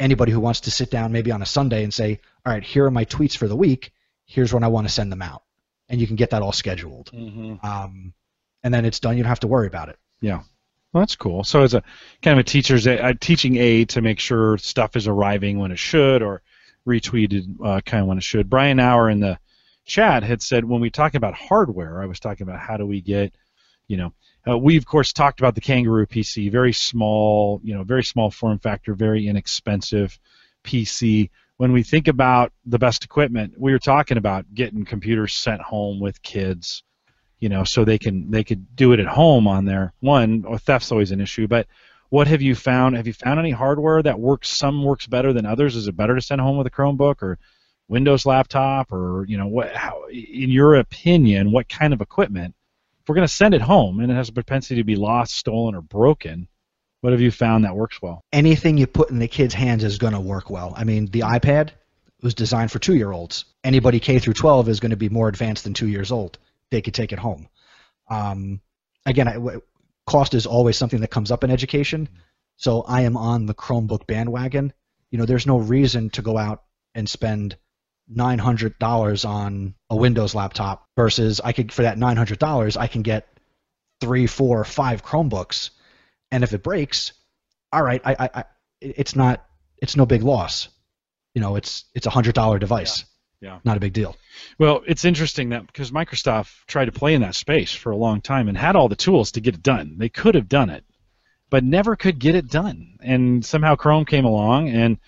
Speaker 3: anybody who wants to sit down maybe on a Sunday and say, all right, here are my tweets for the week. Here's when I want to send them out, and you can get that all scheduled. Mm-hmm. Um, and then it's done. You don't have to worry about it.
Speaker 1: Yeah. Well, that's cool. So as a kind of a teacher's a, a teaching aid to make sure stuff is arriving when it should or retweeted uh, kind of when it should. Brian Hour in the chat had said when we talk about hardware, I was talking about how do we get, you know, uh, we of course talked about the Kangaroo PC, very small, you know, very small form factor, very inexpensive PC. When we think about the best equipment, we were talking about getting computers sent home with kids you know, so they can they could do it at home on their One, or theft's always an issue, but what have you found? Have you found any hardware that works? Some works better than others. Is it better to send home with a Chromebook or Windows laptop, or you know, what? How, in your opinion, what kind of equipment? If we're going to send it home and it has a propensity to be lost, stolen, or broken, what have you found that works well?
Speaker 3: Anything you put in the kid's hands is going to work well. I mean, the iPad was designed for two-year-olds. Anybody K through 12 is going to be more advanced than two years old they could take it home. Um, again, cost is always something that comes up in education. So I am on the Chromebook bandwagon. You know, there's no reason to go out and spend nine hundred dollars on a Windows laptop versus I could for that nine hundred dollars I can get three, four, five Chromebooks, and if it breaks, all right, I, I, I it's not it's no big loss. You know, it's it's a hundred dollar device.
Speaker 1: Yeah.
Speaker 3: Not a big deal.
Speaker 1: Well, it's interesting that because Microsoft tried to play in that space for a long time and had all the tools to get it done. They could have done it, but never could get it done. And somehow Chrome came along and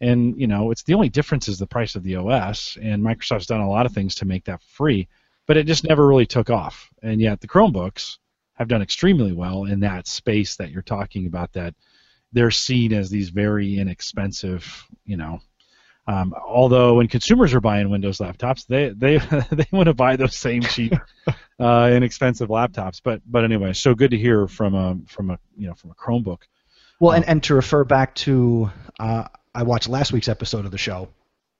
Speaker 1: and you know, it's the only difference is the price of the OS and Microsoft's done a lot of things to make that free, but it just never really took off. And yet the Chromebooks have done extremely well in that space that you're talking about that they're seen as these very inexpensive, you know, um, although when consumers are buying Windows laptops, they they they want to buy those same cheap, uh, inexpensive laptops. But but anyway, so good to hear from a from a you know from a Chromebook.
Speaker 3: Well, and, and to refer back to, uh, I watched last week's episode of the show.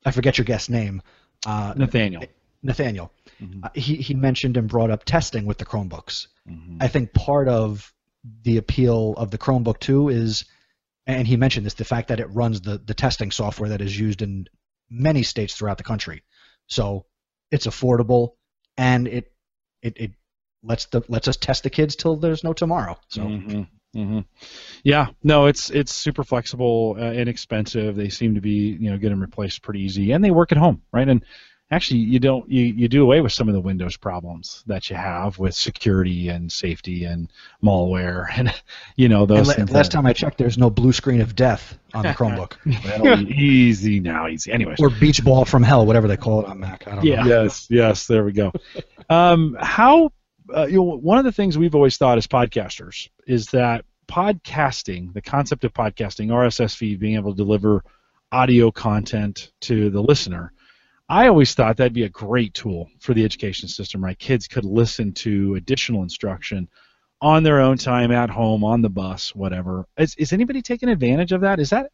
Speaker 3: I forget your guest's name. Uh,
Speaker 1: Nathaniel.
Speaker 3: Nathaniel.
Speaker 1: Mhm.
Speaker 3: Uh, he he mentioned and brought up testing with the Chromebooks.
Speaker 1: Mhm.
Speaker 3: I think part of the appeal of the Chromebook too is, and he mentioned this, the fact that it runs the the testing software that is used in many states throughout the country. So it's affordable and it it, it lets the lets us test the kids till there's no tomorrow. So
Speaker 1: Mhm, mhm. Yeah, no, it's it's super flexible, uh, inexpensive. They seem to be, you know, getting replaced pretty easy, and they work at home, right? And actually, you don't you, you do away with some of the Windows problems that you have with security and safety and malware, and you know
Speaker 3: and
Speaker 1: those.
Speaker 3: la-
Speaker 1: things
Speaker 3: last
Speaker 1: that-
Speaker 3: time I checked, there's no blue screen of death on the Chromebook
Speaker 1: well, easy now, easy. Anyways,
Speaker 3: or beach ball from hell, whatever they call it on Mac. I don't
Speaker 2: Yeah.
Speaker 3: know.
Speaker 1: yes, yes, there we go. Um, how uh, you know, one of the things we've always thought as podcasters is that podcasting, the concept of podcasting, RSS feed, being able to deliver audio content to the listener. I always thought that'd be a great tool for the education system, My Kids could listen to additional instruction on their own time, at home, on the bus, whatever. Is, is anybody taking advantage of that? Is that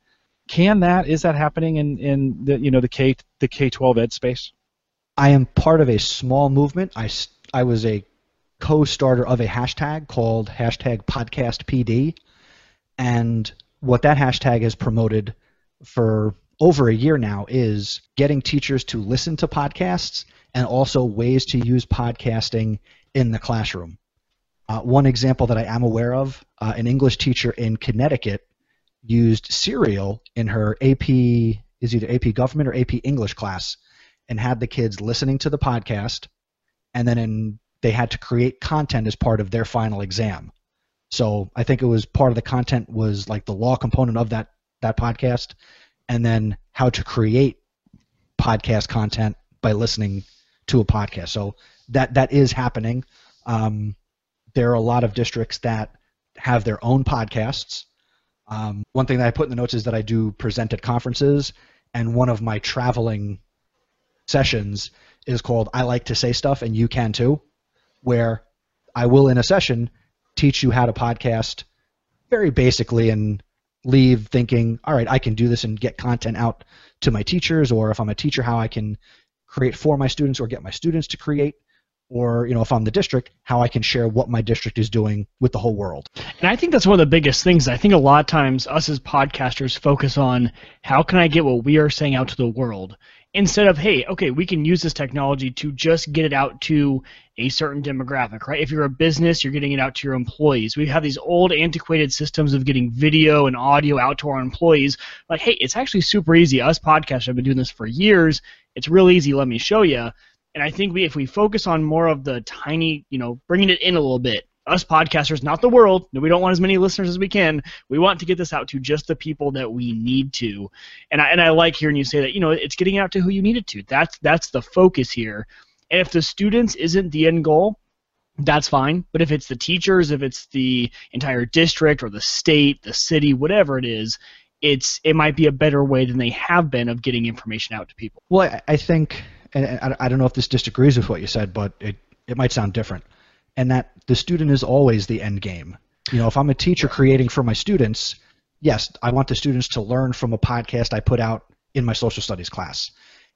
Speaker 1: can that is that happening in, in the you know the K the K twelve ed space?
Speaker 3: I am part of a small movement. I I was a co-starter of a hashtag called hashtag podcastpd, and what that hashtag has promoted for over a year now is getting teachers to listen to podcasts and also ways to use podcasting in the classroom. Uh, one example that I am aware of, uh, an English teacher in Connecticut used Serial in her AP is either AP Government or AP English class and had the kids listening to the podcast, and then in, they had to create content as part of their final exam. So I think it was part of the content was like the law component of that that podcast, and then how to create podcast content by listening to a podcast. So that that is happening. Um, there are a lot of districts that have their own podcasts. Um, one thing that I put in the notes is that I do present at conferences, and one of my traveling sessions is called I Like to Say Stuff and You Can Too, where I will in a session teach you how to podcast very basically and leave thinking, all right, I can do this and get content out to my teachers, or if I'm a teacher, how I can create for my students or get my students to create, or you know, if I'm the district, how I can share what my district is doing with the whole world.
Speaker 2: And I think that's one of the biggest things. I think a lot of times us as podcasters focus on how can I get what we are saying out to the world instead of hey, okay, we can use this technology to just get it out to a certain demographic, right? If you're a business, you're getting it out to your employees. We have these old antiquated systems of getting video and audio out to our employees. Like, hey, it's actually super easy. Us podcasters have been doing this for years. It's real easy. Let me show you. And I think we, if we focus on more of the tiny, you know, bringing it in a little bit, us podcasters, not the world. We don't want as many listeners as we can. We want to get this out to just the people that we need to. And I and I like hearing you say that. You know, it's getting out to who you need it to. That's that's the focus here. And if the students isn't the end goal, that's fine. But if it's the teachers, if it's the entire district or the state, the city, whatever it is, it's it might be a better way than they have been of getting information out to people.
Speaker 3: Well, I, I think, and I, I don't know if this disagrees with what you said, but it, it might sound different, and that the student is always the end game. You know, if I'm a teacher creating for my students, yes, I want the students to learn from a podcast I put out in my social studies class.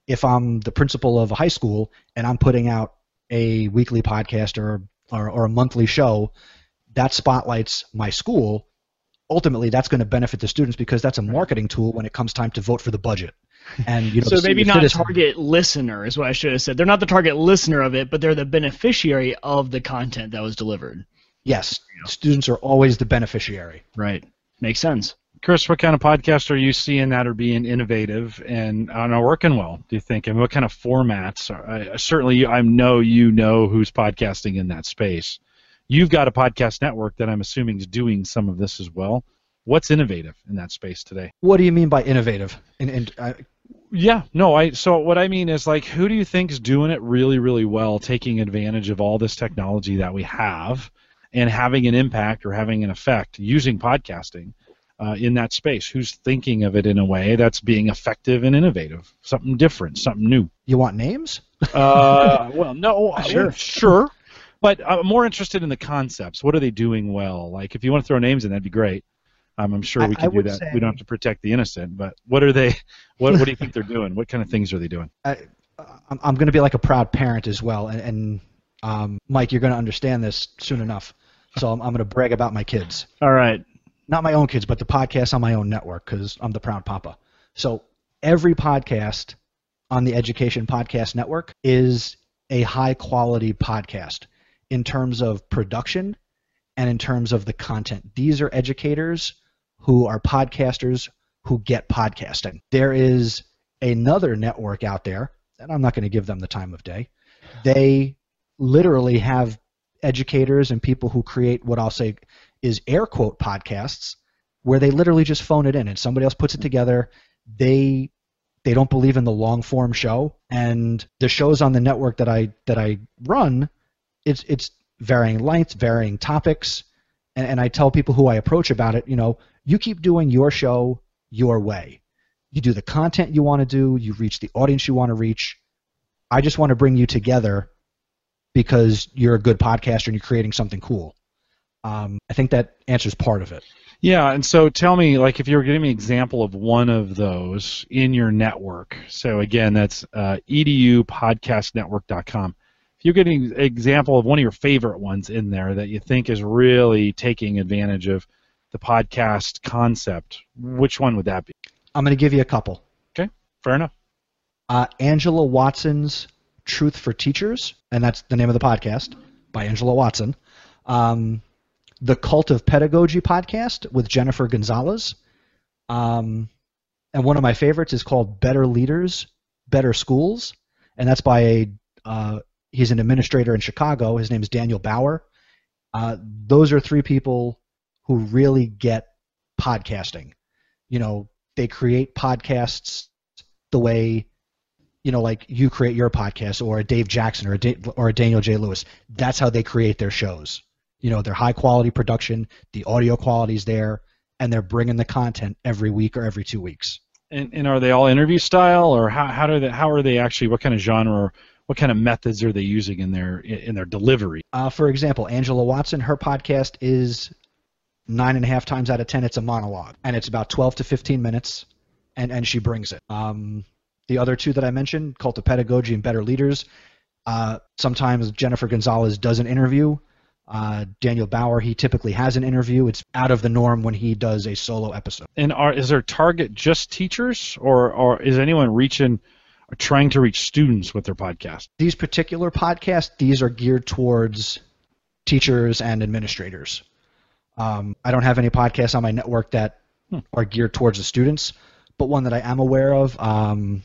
Speaker 3: If I'm the principal of a high school and I'm putting out a weekly podcast or or, or a monthly show that spotlights my school, ultimately that's going to benefit the students because that's a marketing tool when it comes time to vote for the budget. And you know,
Speaker 2: so maybe not
Speaker 3: citizen-
Speaker 2: target listener is what I should have said. They're not the target listener of it, but they're the beneficiary of the content that was delivered.
Speaker 3: Yes, students are always the beneficiary.
Speaker 2: Right. Makes sense.
Speaker 1: Chris, what kind of podcasts are you seeing that are being innovative and and are working well? Do you think? And what kind of formats? Are, I, certainly, I know you know who's podcasting in that space. You've got a podcast network that I'm assuming is doing some of this as well. What's innovative in that space today?
Speaker 3: What do you mean by innovative? And, and uh,
Speaker 1: Yeah, no, I so what I mean is like who do you think is doing it really really well taking advantage of all this technology that we have and having an impact or having an effect using podcasting uh, in that space? Who's thinking of it in a way that's being effective and innovative, something different, something new?
Speaker 3: you want names?
Speaker 1: Uh, well, no,
Speaker 2: Sure.
Speaker 1: sure. But I'm more interested in the concepts. What are they doing well? Like, if you want to throw names in, that'd be great. Um, I'm sure we can do that.
Speaker 3: say-
Speaker 1: We don't have to protect the innocent. But what are they? What What do you think they're doing? What kind of things are they doing?
Speaker 3: I, I'm, I'm going to be like a proud parent as well. And, and um, Mike, you're going to understand this soon enough. So I'm, I'm going to brag about my kids.
Speaker 2: All right.
Speaker 3: Not my own kids, but the podcast on my own network because I'm the proud papa. So every podcast on the Education Podcast Network is a high quality podcast in terms of production and in terms of the content. These are educators who are podcasters who get podcasting. There is another network out there, and I'm not going to give them the time of day. They literally have educators and people who create what I'll say is air quote podcasts where they literally just phone it in and somebody else puts it together. They they don't believe in the long form show and the shows on the network that I that I run it's it's varying lengths, varying topics and, and I tell people who I approach about it, you know, you keep doing your show your way. You do the content you want to do, you reach the audience you want to reach. I just want to bring you together because you're a good podcaster and you're creating something cool. Um, I think that answers part of it.
Speaker 1: Yeah, and so tell me, like, if you were giving me an example of one of those in your network. So again, that's uh, edupodcastnetwork.com. If you're getting an example of one of your favorite ones in there that you think is really taking advantage of the podcast concept, which one would that be?
Speaker 3: I'm going to give you a couple.
Speaker 1: Okay, fair enough.
Speaker 3: Uh, Angela Watson's Truth for Teachers, and that's the name of the podcast by Angela Watson. Um, the Cult of Pedagogy podcast with Jennifer Gonzalez. Um, and one of my favorites is called Better Leaders, Better Schools, and that's by a uh, he's an administrator in Chicago. His name is Daniel Bauer. Uh, those are three people who really get podcasting. You know, they create podcasts the way you know, like you create your podcast, or a Dave Jackson, or a da- or a Daniel J. Lewis. That's how they create their shows. You know, they're high quality production, the audio quality's there, and they're bringing the content every week or every two weeks.
Speaker 1: And, and are they all interview style, or how, how do they, how are they actually? What kind of genre? Or what kind of methods are they using in their in their delivery?
Speaker 3: Uh, for example, Angela Watson, her podcast is nine and a half times out of ten, it's a monologue, and it's about 12 to 15 minutes, and, and she brings it. Um, the other two that I mentioned, Cult of Pedagogy and Better Leaders, uh, sometimes Jennifer Gonzalez does an interview. Uh, Daniel Bauer, he typically has an interview. It's out of the norm when he does a solo episode.
Speaker 1: And are is their target just teachers, or or is anyone reaching, or trying to reach students with their podcast?
Speaker 3: These particular podcasts, these are geared towards teachers and administrators. Um, I don't have any podcasts on my network that
Speaker 1: Hmm.
Speaker 3: are geared towards the students, but one that I am aware of, um,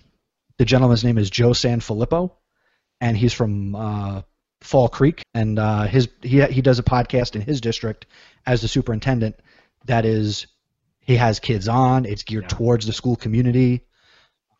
Speaker 3: the gentleman's name is Joe Sanfilippo, and he's from uh, Fall Creek, and uh, his he he does a podcast in his district as the superintendent. That is, he has kids on. It's geared
Speaker 1: Yeah.
Speaker 3: towards the school community.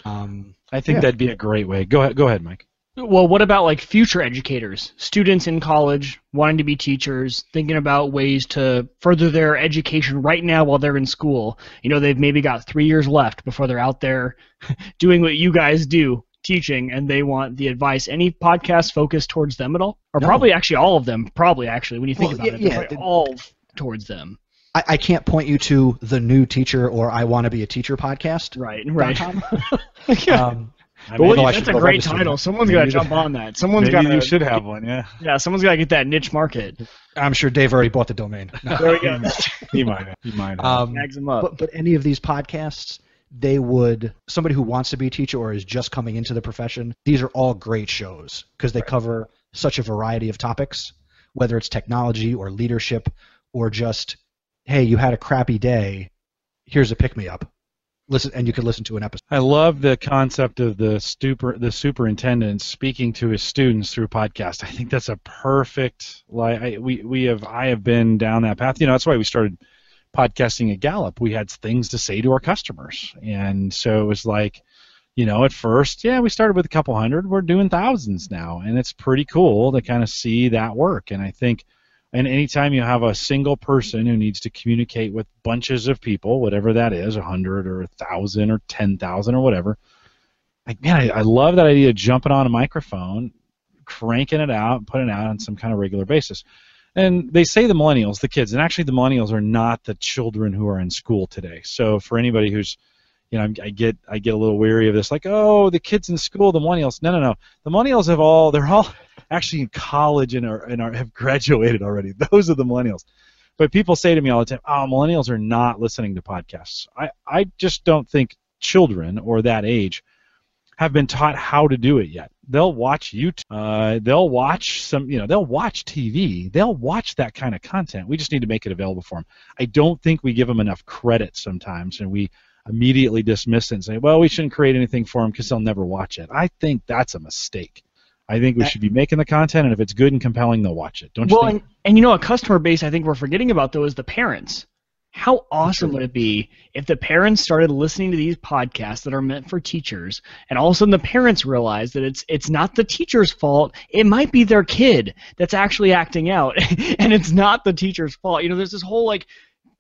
Speaker 3: Um,
Speaker 1: I think
Speaker 3: Yeah.
Speaker 1: that'd be a great way. Go ahead, go ahead, Mike.
Speaker 2: Well, what about like future educators, students in college wanting to be teachers, thinking about ways to further their education right now while they're in school? You know, they've maybe got three years left before they're out there doing what you guys do, teaching, and they want the advice. Any podcasts focused towards them at all? Or
Speaker 3: No.
Speaker 2: probably actually all of them. Probably actually, when you think
Speaker 3: Well,
Speaker 2: about
Speaker 3: yeah,
Speaker 2: it,
Speaker 3: yeah,
Speaker 2: all towards them.
Speaker 3: I, I can't point you to the new teacher or I want to be a teacher podcast.
Speaker 2: Right, right. Yeah.
Speaker 3: um,
Speaker 1: I
Speaker 2: But
Speaker 1: maybe
Speaker 2: wait, that's a great title.
Speaker 3: that.
Speaker 2: Someone's
Speaker 1: Maybe
Speaker 2: got to jump on that. Someone's got to.
Speaker 1: you should have one. Yeah,
Speaker 2: Yeah, someone's got to get that niche market.
Speaker 3: I'm sure Dave already bought the domain. No.
Speaker 2: There we go.
Speaker 1: he might. Have. He might. Have.
Speaker 3: Um,
Speaker 2: Snags them up.
Speaker 3: but but any of these podcasts, they would somebody who wants to be a teacher or is just coming into the profession. These are all great shows because they cover such a variety of topics, whether it's technology or leadership or just, hey, you had a crappy day, here's a pick me up. Listen, and you can listen to an episode.
Speaker 1: I love the concept of the super the superintendent speaking to his students through podcast. I think that's a perfect like I, we we have I have been down that path. You know, that's why we started podcasting at Gallup. We had things to say to our customers, and so it was like, you know, at first, yeah, we started with a couple hundred. We're doing thousands now, and it's pretty cool to kind of see that work. And I think. And anytime you have a single person who needs to communicate with bunches of people, whatever that is, a hundred or a thousand or ten thousand or whatever, like man, I, I love that idea of jumping on a microphone, cranking it out, putting it out on some kind of regular basis. And they say the millennials, the kids, and actually the millennials are not the children who are in school today. So for anybody who's you know, I get I get a little weary of this, like, oh, the kids in school, the millennials. No, no, no. The millennials have all they're all actually in college and are and are have graduated already. Those are the millennials. But people say to me all the time, oh, millennials are not listening to podcasts. I I just don't think children or that age have been taught how to do it yet. They'll watch YouTube. Uh, they'll watch some, you know, they'll watch TV. They'll watch that kind of content. We just need to make it available for them. I don't think we give them enough credit sometimes, and we immediately dismiss it and say, well, we shouldn't create anything for them because they'll never watch it. I think that's a mistake. I think we should be making the content, and if it's good and compelling, they'll watch it. Don't you
Speaker 2: Well,
Speaker 1: think?
Speaker 2: and, and you know, a customer base I think we're forgetting about though is the parents. How awesome would it be if the parents started listening to these podcasts that are meant for teachers, and all of a sudden the parents realize that it's it's not the teacher's fault. It might be their kid that's actually acting out, and it's not the teacher's fault. You know, there's this whole like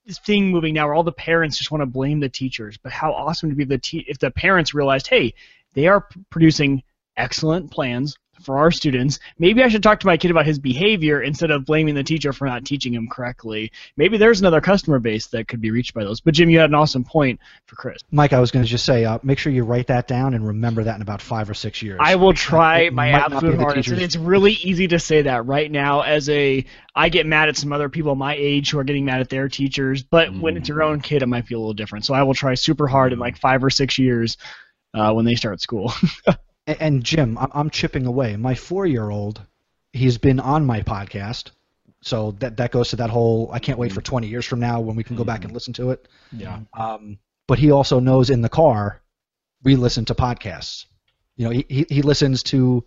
Speaker 2: this thing moving now where all the parents just want to blame the teachers. But how awesome to be the te- if the parents realized, hey, they are p- producing excellent plans for our students. Maybe I should talk to my kid about his behavior instead of blaming the teacher for not teaching him correctly. Maybe there's another customer base that could be reached by those. But Jim, you had an awesome point for Chris.
Speaker 3: Mike, I was going to just say, uh, make sure you write that down and remember that in about five or six years.
Speaker 2: I will try
Speaker 3: It
Speaker 2: my
Speaker 3: might not be
Speaker 2: absolute hardest. And it's really easy to say that right now as a I get mad at some other people my age who are getting mad at their teachers, but when it's your own kid it might be a little different. So I will try super hard in like 5 or 6 years uh, when they start school.
Speaker 3: And, Jim, I'm, chipping away. My four-year-old, he's been on my podcast, so that that goes to that whole. I can't wait for 20 years from now when we can go back and listen to it.
Speaker 1: yeah.
Speaker 3: Um, but he also knows in the car, we listen to podcasts. You know, he, he, he listens to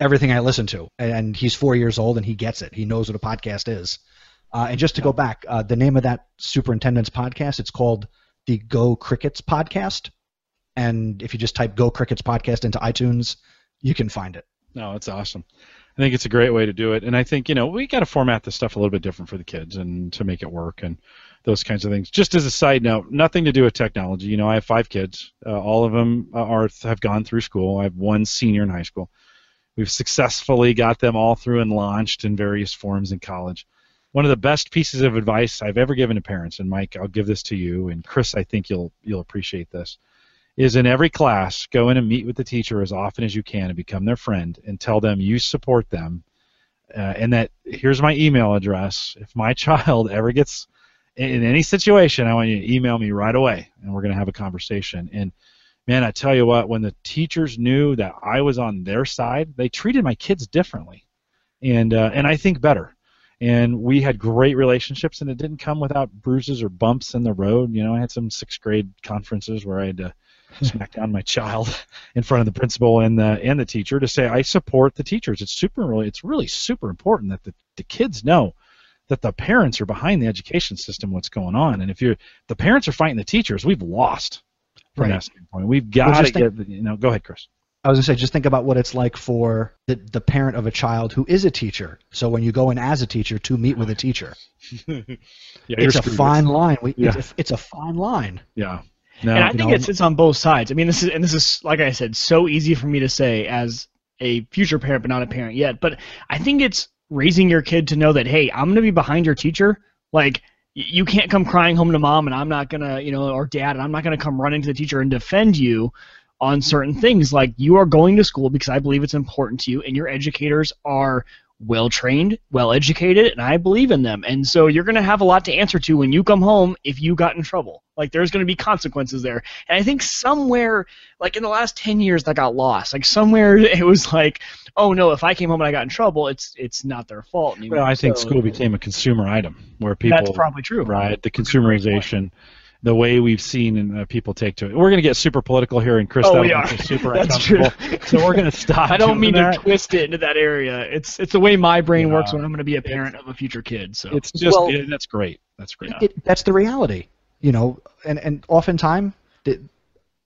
Speaker 3: everything I listen to, and he's four years old and he gets it. He knows what a podcast is. Uh, and just to go back, uh, the name of that superintendent's podcast, it's called the Go Crickets Podcast. And if you just type Go Crickets Podcast into iTunes, you can find it.
Speaker 1: No, it's awesome. I think it's a great way to do it, and I think you know we got to format this stuff a little bit different for the kids and to make it work and those kinds of things. Just as a side note, nothing to do with technology. You know, I have five kids. Uh, all of them are have gone through school. I have one senior in high school. We've successfully got them all through and launched in various forms in college. One of the best pieces of advice I've ever given to parents, and Mike, I'll give this to you, and Chris, I think you'll you'll appreciate this is in every class, go in and meet with the teacher as often as you can and become their friend and tell them you support them. Uh, and that here's my email address. If my child ever gets in any situation, I want you to email me right away and we're going to have a conversation. And man, I tell you what, when the teachers knew that I was on their side, they treated my kids differently. And, uh, and I think better. And we had great relationships, and it didn't come without bruises or bumps in the road. You know, I had some sixth grade conferences where I had to smack down my child in front of the principal and the and the teacher to say I support the teachers. It's super really it's really super important that the, the kids know that the parents are behind the education system what's going on. And if you're the parents are fighting the teachers, we've lost from
Speaker 3: Right.
Speaker 1: that standpoint. We've got to
Speaker 3: think-
Speaker 1: get you know go ahead, Chris.
Speaker 3: I was gonna say, just think about what it's like for the, the parent of a child who is a teacher. So when you go in as a teacher to meet with a teacher,
Speaker 1: yeah,
Speaker 3: it's a fine line. We,
Speaker 1: Yeah.
Speaker 3: it's, a, it's a fine line.
Speaker 1: Yeah. No,
Speaker 2: and I think
Speaker 3: know,
Speaker 2: it sits on both sides. I mean, this is and this is like I said, so easy for me to say as a future parent, but not a parent yet. But I think it's raising your kid to know that hey, I'm going to be behind your teacher. Like you can't come crying home to mom, and I'm not gonna, you know, or dad, and I'm not gonna come running to the teacher and defend you. on certain things. Like you are going to school because I believe it's important to you, and your educators are well trained, well educated, and I believe in them. And so you're going to have a lot to answer to when you come home if you got in trouble. Like there's going to be consequences there. And I think somewhere, like in the last 10 years, that got lost. Like somewhere it was like, oh no, if I came home and I got in trouble, it's it's not their fault anymore.
Speaker 1: Well, I think
Speaker 2: So
Speaker 1: school became a consumer item where people
Speaker 2: That's probably true.
Speaker 1: right the consumerization the way we've seen and uh, people take to it we're going to get super political here and chris
Speaker 2: Oh,
Speaker 1: that'll
Speaker 2: we are.
Speaker 1: super
Speaker 2: That's true.
Speaker 1: so we're going to stop
Speaker 2: I don't mean
Speaker 1: that.
Speaker 2: to twist it into that area. It's it's the way my brain
Speaker 1: Yeah.
Speaker 2: works when I'm going to be a parent of a future kid. So
Speaker 1: it's just
Speaker 3: Well-
Speaker 1: yeah, that's great that's great
Speaker 3: it, that's the reality, you know. And and oftentimes the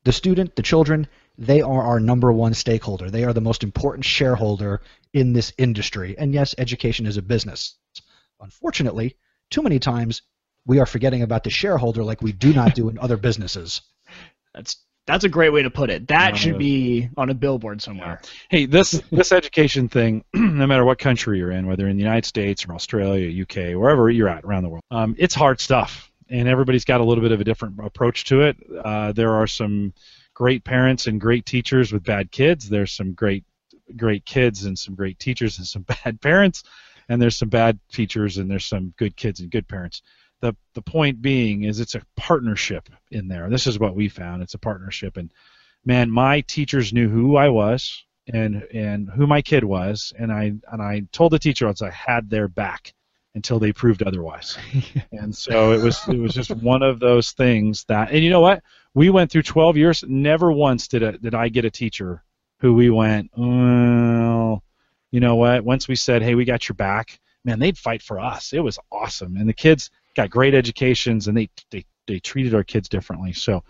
Speaker 3: the student, the children, they are our number one stakeholder. They are the most important shareholder in this industry. And yes, education is a business. Unfortunately, too many times we are forgetting about the shareholder like we do not do in other businesses.
Speaker 2: that's that's a great way to put it. That
Speaker 1: No,
Speaker 2: should be on a billboard somewhere.
Speaker 1: hey this this education thing no matter what country you're in whether in the united states or australia uk wherever you're at around the world um, it's hard stuff. And everybody's got a little bit of a different approach to it. Uh, there are some great parents and great teachers with bad kids. There's some great great kids and some great teachers and some bad parents. And there's some bad teachers and there's some good kids and good parents the the point being is it's a partnership in there this is what we found it's a partnership and man, my teachers knew who I was and and who my kid was, and I and I told the teacher once I had their back until they proved otherwise. and so it was it was just one of those things that, and you know what? We went through 12 years. Never once did a, did I get a teacher who we went, well, you know what? Once we said, hey, we got your back, man, they'd fight for us. It was awesome, and the kids got great educations, and they they they treated our kids differently. So.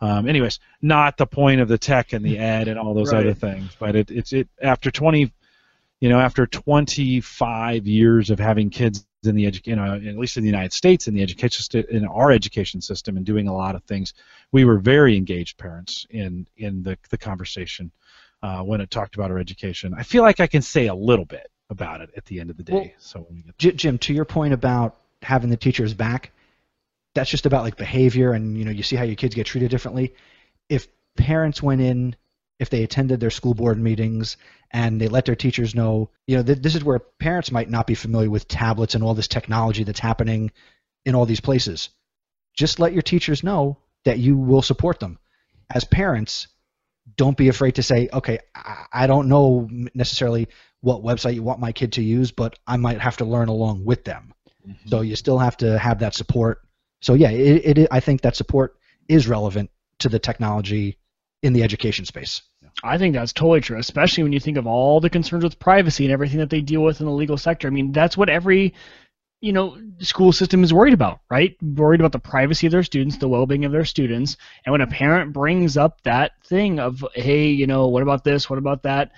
Speaker 1: Um, anyways, not the point of the tech and the ed and all those
Speaker 2: Right.
Speaker 1: other things, but it, it's it after 20, you know, after 25 years of having kids in the edu- you know, at least in the United States in the education st- in our education system and doing a lot of things, we were very engaged parents in in the the conversation uh, when it talked about our education. I feel like I can say a little bit about it at the end of the day.
Speaker 3: Well,
Speaker 1: so when we get
Speaker 3: Jim, to your point about having the teachers back, that's just about like behavior and you know you see how your kids get treated differently. If parents went in, if they attended their school board meetings and they let their teachers know, you know, th- this is where parents might not be familiar with tablets and all this technology that's happening in all these places. Just let your teachers know that you will support them. As parents, don't be afraid to say, okay, I, I don't know necessarily what website you want my kid to use, but I might have to learn along with them. Mm-hmm. So you still have to have that support. So yeah, it, it I think that support is relevant to the technology in the education space.
Speaker 2: I think that's totally true, especially when you think of all the concerns with privacy and everything that they deal with in the legal sector. I mean, that's what every you know school system is worried about, right? Worried about the privacy of their students, the well-being of their students. And when a parent brings up that thing of, hey, you know, what about this? What about that?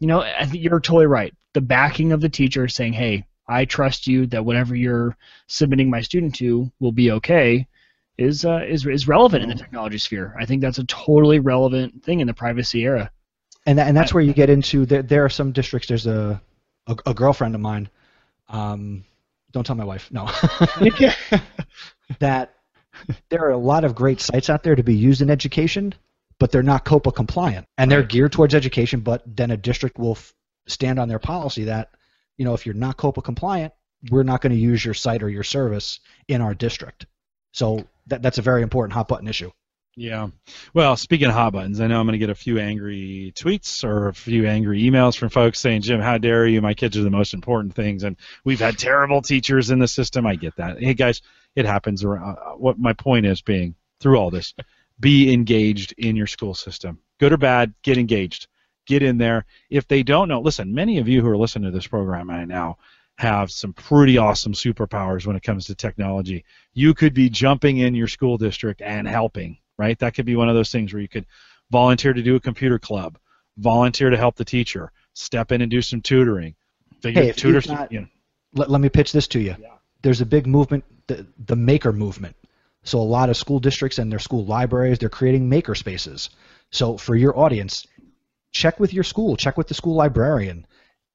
Speaker 2: You know, I think you're totally right. The backing of the teacher saying, hey, I trust you that whatever you're submitting my student to will be okay is uh, is is relevant in the technology sphere. I think that's a totally relevant thing in the privacy era.
Speaker 3: And that, and that's where you get into there. There are some districts. There's a a, a girlfriend of mine. Um, don't tell my wife. No. that there are a lot of great sites out there to be used in education, but they're not COPPA compliant, and they're geared towards education. But then a district will f- stand on their policy that, you know, if you're not COPPA compliant, we're not going to use your site or your service in our district. So that that's a very important hot button issue.
Speaker 1: Yeah. Well, speaking of hot buttons, I know I'm going to get a few angry tweets or a few angry emails from folks saying, Jim, how dare you? My kids are the most important things. And we've had terrible teachers in the system. I get that. Hey, guys, it happens. Uh, what my point is being through all this, be engaged in your school system. Good or bad, get engaged. Get in there. If they don't know, listen, many of you who are listening to this program right now have some pretty awesome superpowers when it comes to technology. You could be jumping in your school district and helping right? That could be one of those things where you could volunteer to do a computer club, volunteer to help the teacher, step in and do some tutoring. Figure
Speaker 3: Hey, if
Speaker 1: tutors,
Speaker 3: you've got-
Speaker 1: you know,
Speaker 3: let, let me pitch this to you.
Speaker 1: Yeah.
Speaker 3: There's a big movement, the, the maker movement. So a lot of school districts and their school libraries, they're creating maker spaces. So for your audience, check with your school, check with the school librarian.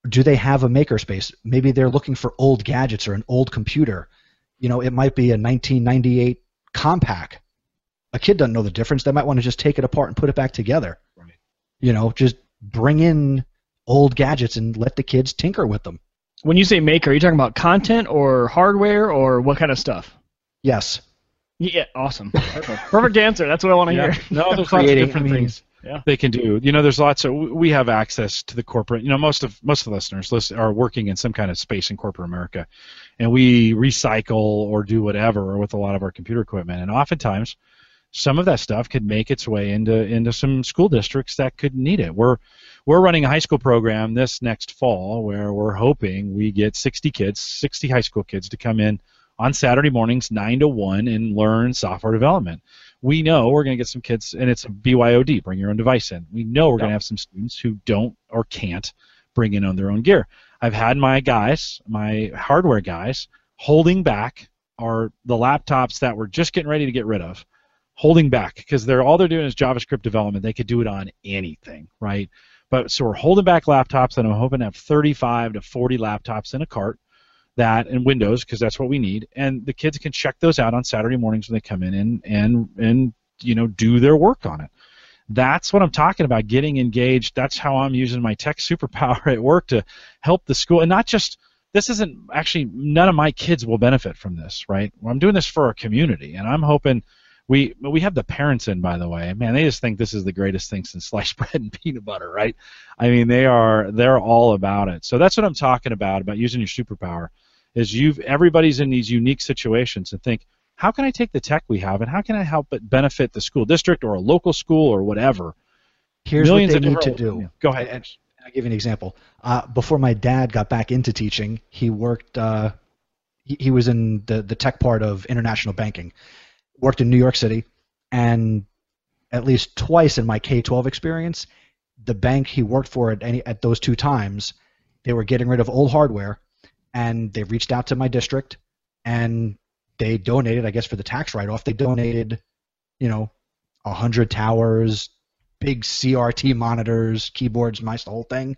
Speaker 3: Do they have a maker space? Maybe they're looking for old gadgets or an old computer. You know, it might be a 1998 Compaq. A kid doesn't know the difference. They might want to just take it apart and put it back together. You know, just bring in old gadgets and let the kids tinker with them.
Speaker 2: When you say make, are you talking about content or hardware or what kind of stuff?
Speaker 3: Yes.
Speaker 2: Yeah, awesome. Perfect, Perfect answer. That's what I want to
Speaker 1: Yeah.
Speaker 2: hear.
Speaker 1: No, there's lots of different
Speaker 3: I mean,
Speaker 1: things
Speaker 2: Yeah.
Speaker 1: they can do. You know, there's lots of we have access to the corporate. You know, most of most of the listeners listen, are working in some kind of space in corporate America, and we recycle or do whatever with a lot of our computer equipment. And oftentimes, some of that stuff could make its way into into some school districts that could need it. We're we're running a high school program this next fall where we're hoping we get 60 kids, 60 high school kids to come in on Saturday mornings 9 to 1 and learn software development. We know we're going to get some kids and it's a BYOD, bring your own device in. We know we're going to have some students who don't or can't bring in on their own gear. I've had my guys, my hardware guys, holding back are the laptops that we're just getting ready to get rid of holding back because they're all they're doing is JavaScript development. They could do it on anything, right? But so we're holding back laptops, and I'm hoping to have 35 to 40 laptops in a cart, that and Windows because that's what we need, and the kids can check those out on Saturday mornings when they come in and and and you know do their work on it. That's what I'm talking about. Getting engaged. That's how I'm using my tech superpower at work to help the school, and not just this isn't actually none of my kids will benefit from this, right? I'm doing this for our community, and I'm hoping we we have the parents in, by the way. Man, they just think this is the greatest thing since sliced bread and peanut butter, right? I mean, they are they're all about it. So that's what I'm talking about about using your superpower. Is you've everybody's in these unique situations and think, how can I take the tech we have and how can I help it benefit the school district or a local school or whatever?
Speaker 3: Here's
Speaker 1: Millions
Speaker 3: what they
Speaker 1: of
Speaker 3: need to do.
Speaker 1: yeah, Go ahead.
Speaker 3: And I'll give you an example. Uh, before my dad got back into teaching, he worked. Uh, he, he was in the the tech part of international banking. Worked in New York City, and at least twice in my K-12 experience, the bank he worked for at any at those two times, they were getting rid of old hardware, and they reached out to my district, and they donated. I guess for the tax write-off, they donated, you know, a hundred towers, big CRT monitors, keyboards, mice, the whole thing.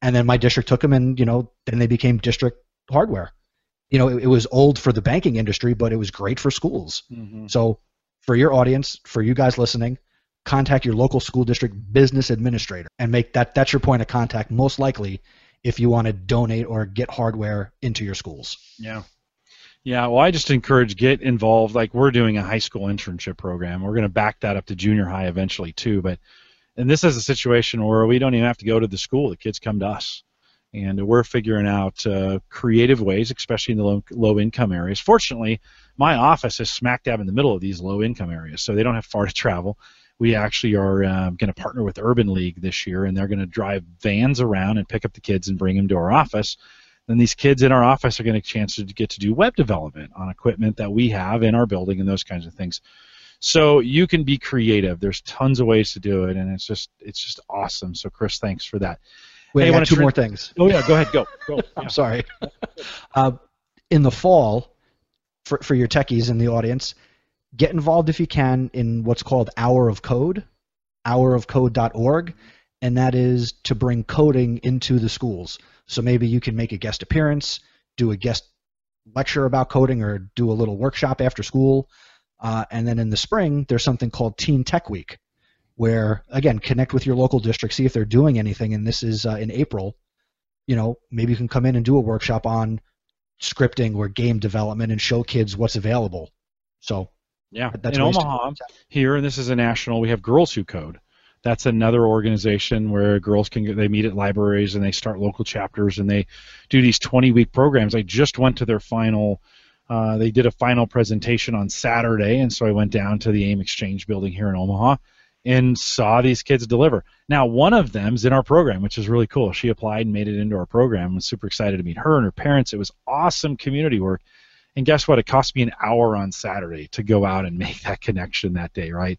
Speaker 3: And then my district took them, and you know, then they became district hardware. You know, it, it was old for the banking industry, but it was great for schools.
Speaker 1: Mhm.
Speaker 3: So, for your audience, for you guys listening, contact your local school district business administrator and make that that's your point of contact most likely if you want to donate or get hardware into your schools.
Speaker 1: Yeah. Yeah, well, I just encourage get involved. Like we're doing a high school internship program. We're going to back that up to junior high eventually too. But and this is a situation where we don't even have to go to the school. The kids come to us, and we're figuring out uh, creative ways, especially in the low, low income areas. Fortunately, my office is smack dab in the middle of these low income areas, so they don't have far to travel. We actually are um, going to partner with Urban League this year, and they're going to drive vans around and pick up the kids and bring them to our office then these kids in our office are getting a chance to get to do web development on equipment that we have in our building and those kinds of things. So you can be creative. There's tons of ways to do it, and it's just it's just awesome. So Chris, thanks for that.
Speaker 3: Wait,
Speaker 1: Hey,
Speaker 3: I
Speaker 1: wanna
Speaker 3: got two
Speaker 1: turn-
Speaker 3: more things.
Speaker 1: Oh yeah, go ahead, go go.
Speaker 3: I'm sorry. uh, in the fall, for, for your techies in the audience, get involved if you can in what's called Hour of Code, hourofcode.org, and that is to bring coding into the schools. So maybe you can make a guest appearance, do a guest lecture about coding, or do a little workshop after school. Uh, and then in the spring, there's something called Teen Tech Week, where again connect with your local district, see if they're doing anything. And this is uh, in April you know, maybe you can come in and do a workshop on scripting or game development and show kids what's available. So
Speaker 1: Yeah,
Speaker 3: That's
Speaker 1: in Omaha here, and this is a national. We have Girls Who Code. That's another organization where girls can get, they meet at libraries and they start local chapters and they do these 20 week programs. I just went to their final. Uh, they did a final presentation on Saturday, and so I went down to the AIM Exchange building here in Omaha and saw these kids deliver. Now, one of them's in our program, which is really cool. She applied and made it into our program. I was super excited to meet her and her parents. It was awesome community work. And guess what? It cost me an hour on Saturday to go out and make that connection that day, right?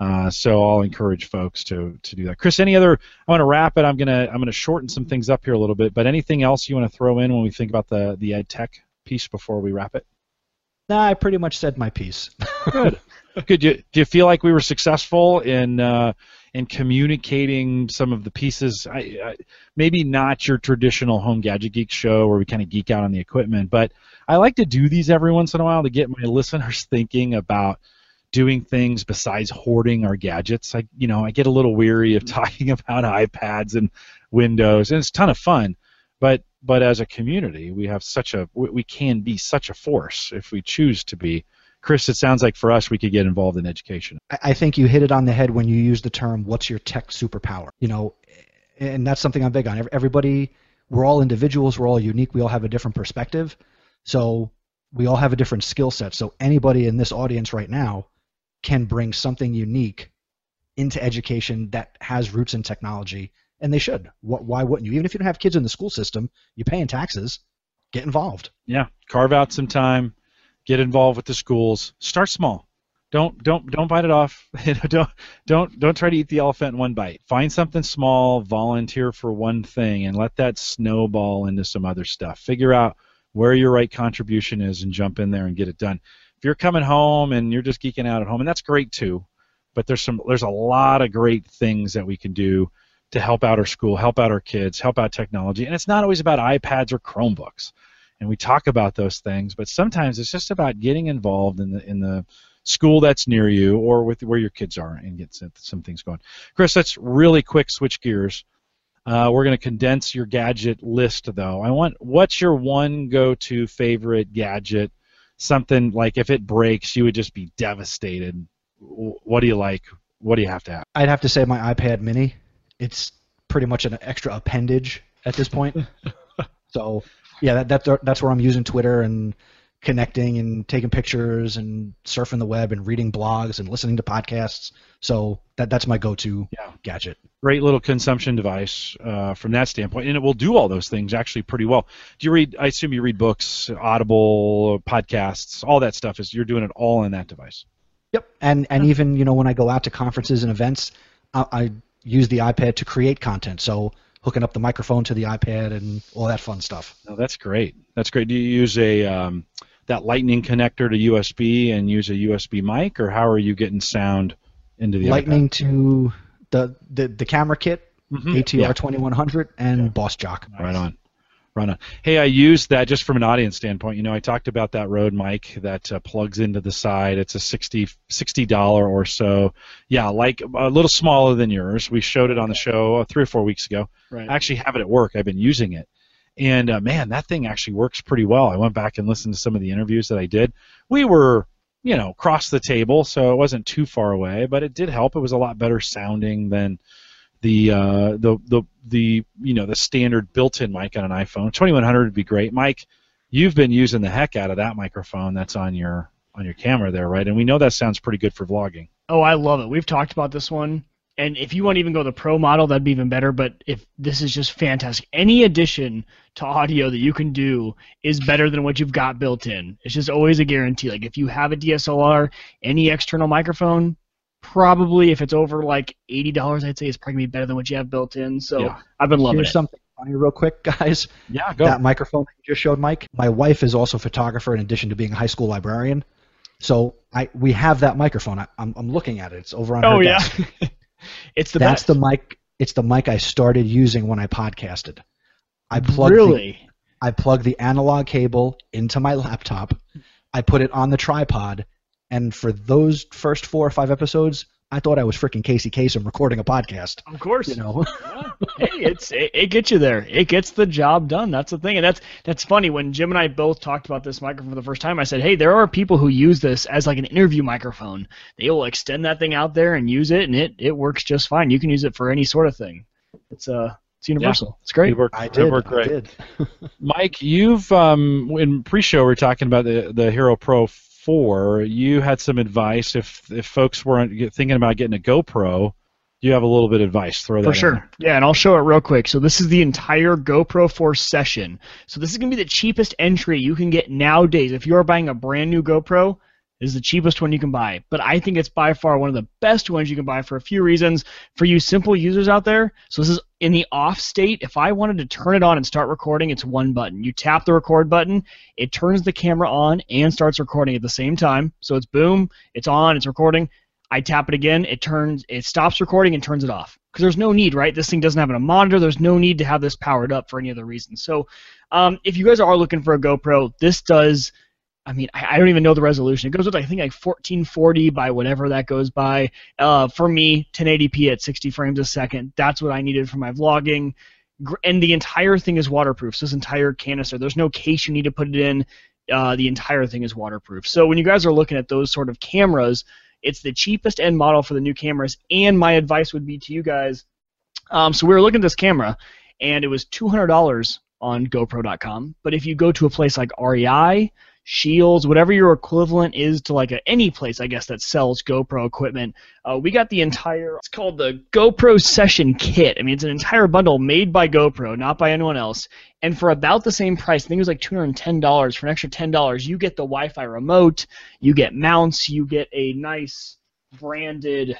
Speaker 1: Uh, so I'll encourage folks to to do that. Chris, any other? I want to wrap it. I'm gonna I'm gonna shorten some things up here a little bit. But anything else you want to throw in when we think about the the ed tech piece before we wrap it?
Speaker 3: nah, I pretty much said my piece.
Speaker 1: Good. Good. Do you, do you feel like we were successful in uh, in communicating some of the pieces? I, I, maybe not your traditional home gadget geek show where we kind of geek out on the equipment, but I like to do these every once in a while to get my listeners thinking about doing things besides hoarding our gadgets. I, you know, I get a little weary of mm-hmm. talking about iPads and Windows, and it's a ton of fun. But but as a community, we have such a we can be such a force if we choose to be. Chris, it sounds like for us we could get involved in education.
Speaker 3: I think you hit it on the head when you use the term "What's your tech superpower?" You know, and that's something I'm big on. Everybody, we're all individuals. We're all unique. We all have a different perspective. So we all have a different skill set. So anybody in this audience right now can bring something unique into education that has roots in technology, and they should. Why wouldn't you? Even if you don't have kids in the school system, you're paying taxes. Get involved.
Speaker 1: Yeah, carve out some time. Get involved with the schools. Start small. Don't don't don't bite it off. don't don't don't try to eat the elephant in one bite. Find something small. Volunteer for one thing, and let that snowball into some other stuff. Figure out where your right contribution is, and jump in there and get it done if you're coming home and you're just geeking out at home, and that's great too, but there's some there's a lot of great things that we can do to help out our school, help out our kids, help out technology, and it's not always about iPads or Chromebooks. And we talk about those things, but sometimes it's just about getting involved in the in the school that's near you or with where your kids are and get some, things going. Chris, let's really quick switch gears. Uh, we're going to condense your gadget list, though. I want what's your one go-to favorite gadget something like if it breaks, you would just be devastated. What do you like? What do you have to have?
Speaker 3: I'd have to say my iPad Mini. It's pretty much an extra appendage at this point. so yeah, that, that that's where I'm using Twitter and connecting and taking pictures and surfing the web and reading blogs and listening to podcasts. So that that's my go-to yeah. gadget.
Speaker 1: Great little consumption device uh, from that standpoint, and it will do all those things actually pretty well. Do you read? I assume you read books, Audible, podcasts, all that stuff. Is you're doing it all in that device?
Speaker 3: Yep, and and yeah. even you know when I go out to conferences and events, I, I use the iPad to create content. So hooking up the microphone to the iPad and all that fun stuff.
Speaker 1: Oh, that's great. That's great. Do you use a um, that Lightning connector to USB and use a USB mic, or how are you getting sound into the
Speaker 3: Lightning iPad? to the, the the camera kit, mm-hmm. ATR yeah. 2100, and yeah. BossJock.
Speaker 1: Right on. Right on. Hey, I used that just from an audience standpoint. You know, I talked about that Rode mic that uh, plugs into the side. It's a 60 dollar or so. Yeah, like a little smaller than yours. We showed it on the show uh, three or four weeks ago. Right. I actually have it at work. I've been using it and uh, man, that thing actually works pretty well. I went back and listened to some of the interviews that I did. We were, you know, across the table, so it wasn't too far away, but it did help. It was a lot better sounding than the uh, the the the you know the standard built-in mic on an iPhone. 2100 would be great. Mike, you've been using the heck out of that microphone that's on your on your camera there, right? And we know that sounds pretty good for vlogging.
Speaker 2: Oh, I love it. We've talked about this one and if you want to even go the pro model, that'd be even better. But if this is just fantastic, any addition to audio that you can do is better than what you've got built in. It's just always a guarantee. Like if you have a DSLR, any external microphone, probably if it's over like eighty dollars, I'd say it's probably gonna be better than what you have built in. So yeah. I've been loving
Speaker 3: Here's
Speaker 2: it.
Speaker 3: something funny, real quick, guys.
Speaker 1: Yeah, go.
Speaker 3: That microphone that you just showed, Mike. My wife is also a photographer in addition to being a high school librarian. So I we have that microphone. I, am I'm, I'm looking at it. It's over on
Speaker 2: oh,
Speaker 3: her
Speaker 2: yeah.
Speaker 3: desk.
Speaker 2: It's the
Speaker 3: That's
Speaker 2: best.
Speaker 3: the mic. It's the mic I started using when I podcasted. I plugged
Speaker 2: really.
Speaker 3: The, I plugged the analog cable into my laptop. I put it on the tripod, and for those first four or five episodes, I thought I was freaking Casey Kasem recording a podcast.
Speaker 2: Of course,
Speaker 3: you know.
Speaker 2: yeah. Hey, it's it, it, gets you there. It gets the job done. That's the thing, and that's that's funny. When Jim and I both talked about this microphone for the first time, I said, "Hey, there are people who use this as like an interview microphone. They will extend that thing out there and use it, and it it works just fine. You can use it for any sort of thing. It's uh it's universal. Yeah. It's great.
Speaker 1: It worked,
Speaker 3: I did. It
Speaker 1: worked great.
Speaker 3: I did.
Speaker 1: Mike, you've um in pre-show we are talking about the the Hero Pro before, you had some advice. If if folks weren't thinking about getting a GoPro, you have a little bit of advice. Throw that
Speaker 2: for sure. Yeah, and I'll show it real quick. So this is the entire GoPro 4 session. So this is gonna be the cheapest entry you can get nowadays. If you are buying a brand new GoPro, is the cheapest one you can buy. But I think it's by far one of the best ones you can buy for a few reasons. For you simple users out there, so this is in the off state. If I wanted to turn it on and start recording, it's one button. You tap the record button, it turns the camera on and starts recording at the same time. So it's boom, it's on, it's recording. I tap it again, it turns, it stops recording and turns it off. Because there's no need, right? This thing doesn't have a monitor. There's no need to have this powered up for any other reason. So, um, if you guys are looking for a GoPro, this does I mean, I, I don't even know the resolution. It goes with I think like 1440 by whatever that goes by. Uh, for me, 1080p at 60 frames a second. That's what I needed for my vlogging. And the entire thing is waterproof. So this entire canister, there's no case you need to put it in. Uh, the entire thing is waterproof. So when you guys are looking at those sort of cameras, it's the cheapest end model for the new cameras. And my advice would be to you guys. Um, so we were looking at this camera, and it was $200 on GoPro.com. But if you go to a place like REI, Shields, whatever your equivalent is to like a, any place, I guess that sells GoPro equipment, uh, we got the entire. It's called the GoPro Session Kit. I mean, it's an entire bundle made by GoPro, not by anyone else, and for about the same price. I think it was like two hundred and ten dollars. For an extra ten dollars, you get the Wi-Fi remote, you get mounts, you get a nice branded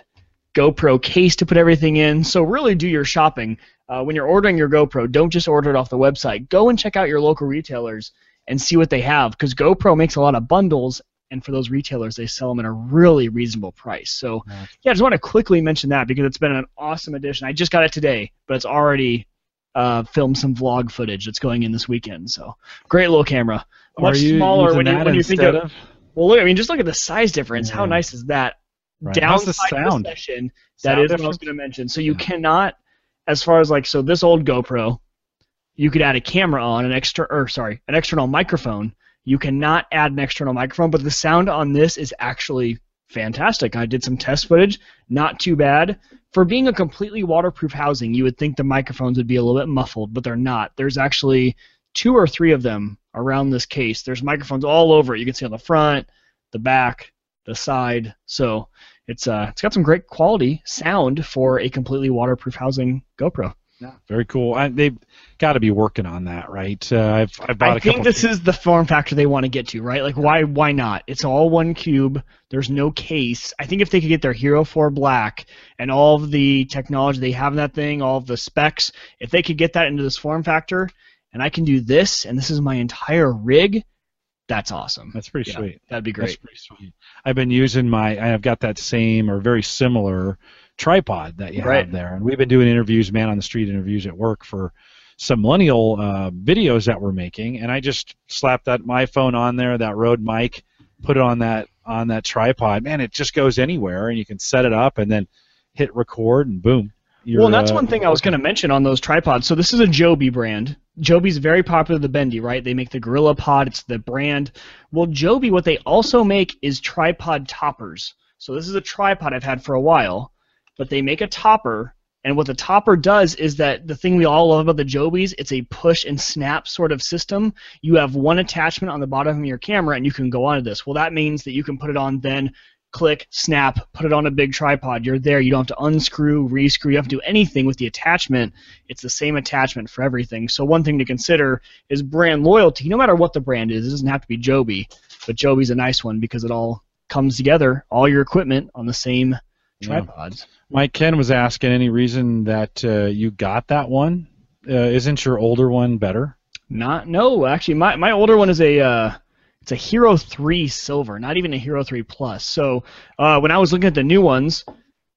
Speaker 2: GoPro case to put everything in. So really, do your shopping uh, when you're ordering your GoPro. Don't just order it off the website. Go and check out your local retailers and see what they have because GoPro makes a lot of bundles, and for those retailers, they sell them at a really reasonable price. So
Speaker 1: Yeah.
Speaker 2: yeah, I just want to quickly mention that because it's been an awesome addition. I just got it today, but it's already uh, filmed some vlog footage that's going in this weekend. So great little camera, much smaller when you when you think of.
Speaker 1: of?
Speaker 2: Well, look, I mean, just look at the size difference. How nice is that?
Speaker 1: Right. How's the sound?
Speaker 2: session, that
Speaker 1: Sound
Speaker 2: is what I was going to mention. So you
Speaker 1: Yeah.
Speaker 2: cannot, as far as like, so this old GoPro, you could add a camera on an extra, or sorry, an external microphone. You cannot add an external microphone, but the sound on this is actually fantastic. I did some test footage, not too bad. For being a completely waterproof housing, you would think the microphones would be a little bit muffled, but they're not. There's actually two or three of them around this case. There's microphones all over it. You can see on the front, the back, the side. So it's uh, it's got some great quality sound for a completely waterproof housing GoPro.
Speaker 1: Yeah, very cool. I, they've got to be working on that, right? Uh, I've I've bought
Speaker 2: I
Speaker 1: a
Speaker 2: think this is the form factor they want to get to, right? Like, why why not? It's all one cube. There's no case. I think if they could get their Hero 4 Black and all of the technology they have in that thing, all of the specs, if they could get that into this form factor, and I can do this, and this is my entire rig, that's awesome.
Speaker 1: That's pretty
Speaker 2: Yeah,
Speaker 1: sweet.
Speaker 2: That'd be great.
Speaker 1: That's pretty sweet. I've been using my. I've got that same or very similar tripod that you
Speaker 2: Right.
Speaker 1: have there, and we've been doing interviews, man on the street interviews at work for some millennial uh, videos that we're making, and I just slapped that my phone on there, that Rode mic, put it on that on that tripod. Man, it just goes anywhere, and you can set it up and then hit record, and boom.
Speaker 2: well, that's
Speaker 1: uh,
Speaker 2: one thing I was going to mention on those tripods. So this is a Joby brand. Joby's very popular, the Bendy, right? They make the Gorilla Pod. It's the brand. Well, Joby, what they also make is tripod toppers. So this is a tripod I've had for a while, but they make a topper. And what the topper does is that the thing we all love about the Jobies, it's a push and snap sort of system. You have one attachment on the bottom of your camera, and you can go onto this. Well, that means that you can put it on then click, snap, put it on a big tripod. You're there. You don't have to unscrew, rescrew. You have to do anything with the attachment. It's the same attachment for everything. So one thing to consider is brand loyalty. No matter what the brand is, it doesn't have to be Joby, but Joby's a nice one because it all comes together, all your equipment on the same
Speaker 1: Yeah.
Speaker 2: tripods.
Speaker 1: Mike Ken was asking any reason that uh, you got that one. Uh, isn't your older one better?
Speaker 2: Not no, actually my, my older one is a uh, it's a Hero 3 Silver, not even a Hero 3 Plus. So uh, when I was looking at the new ones,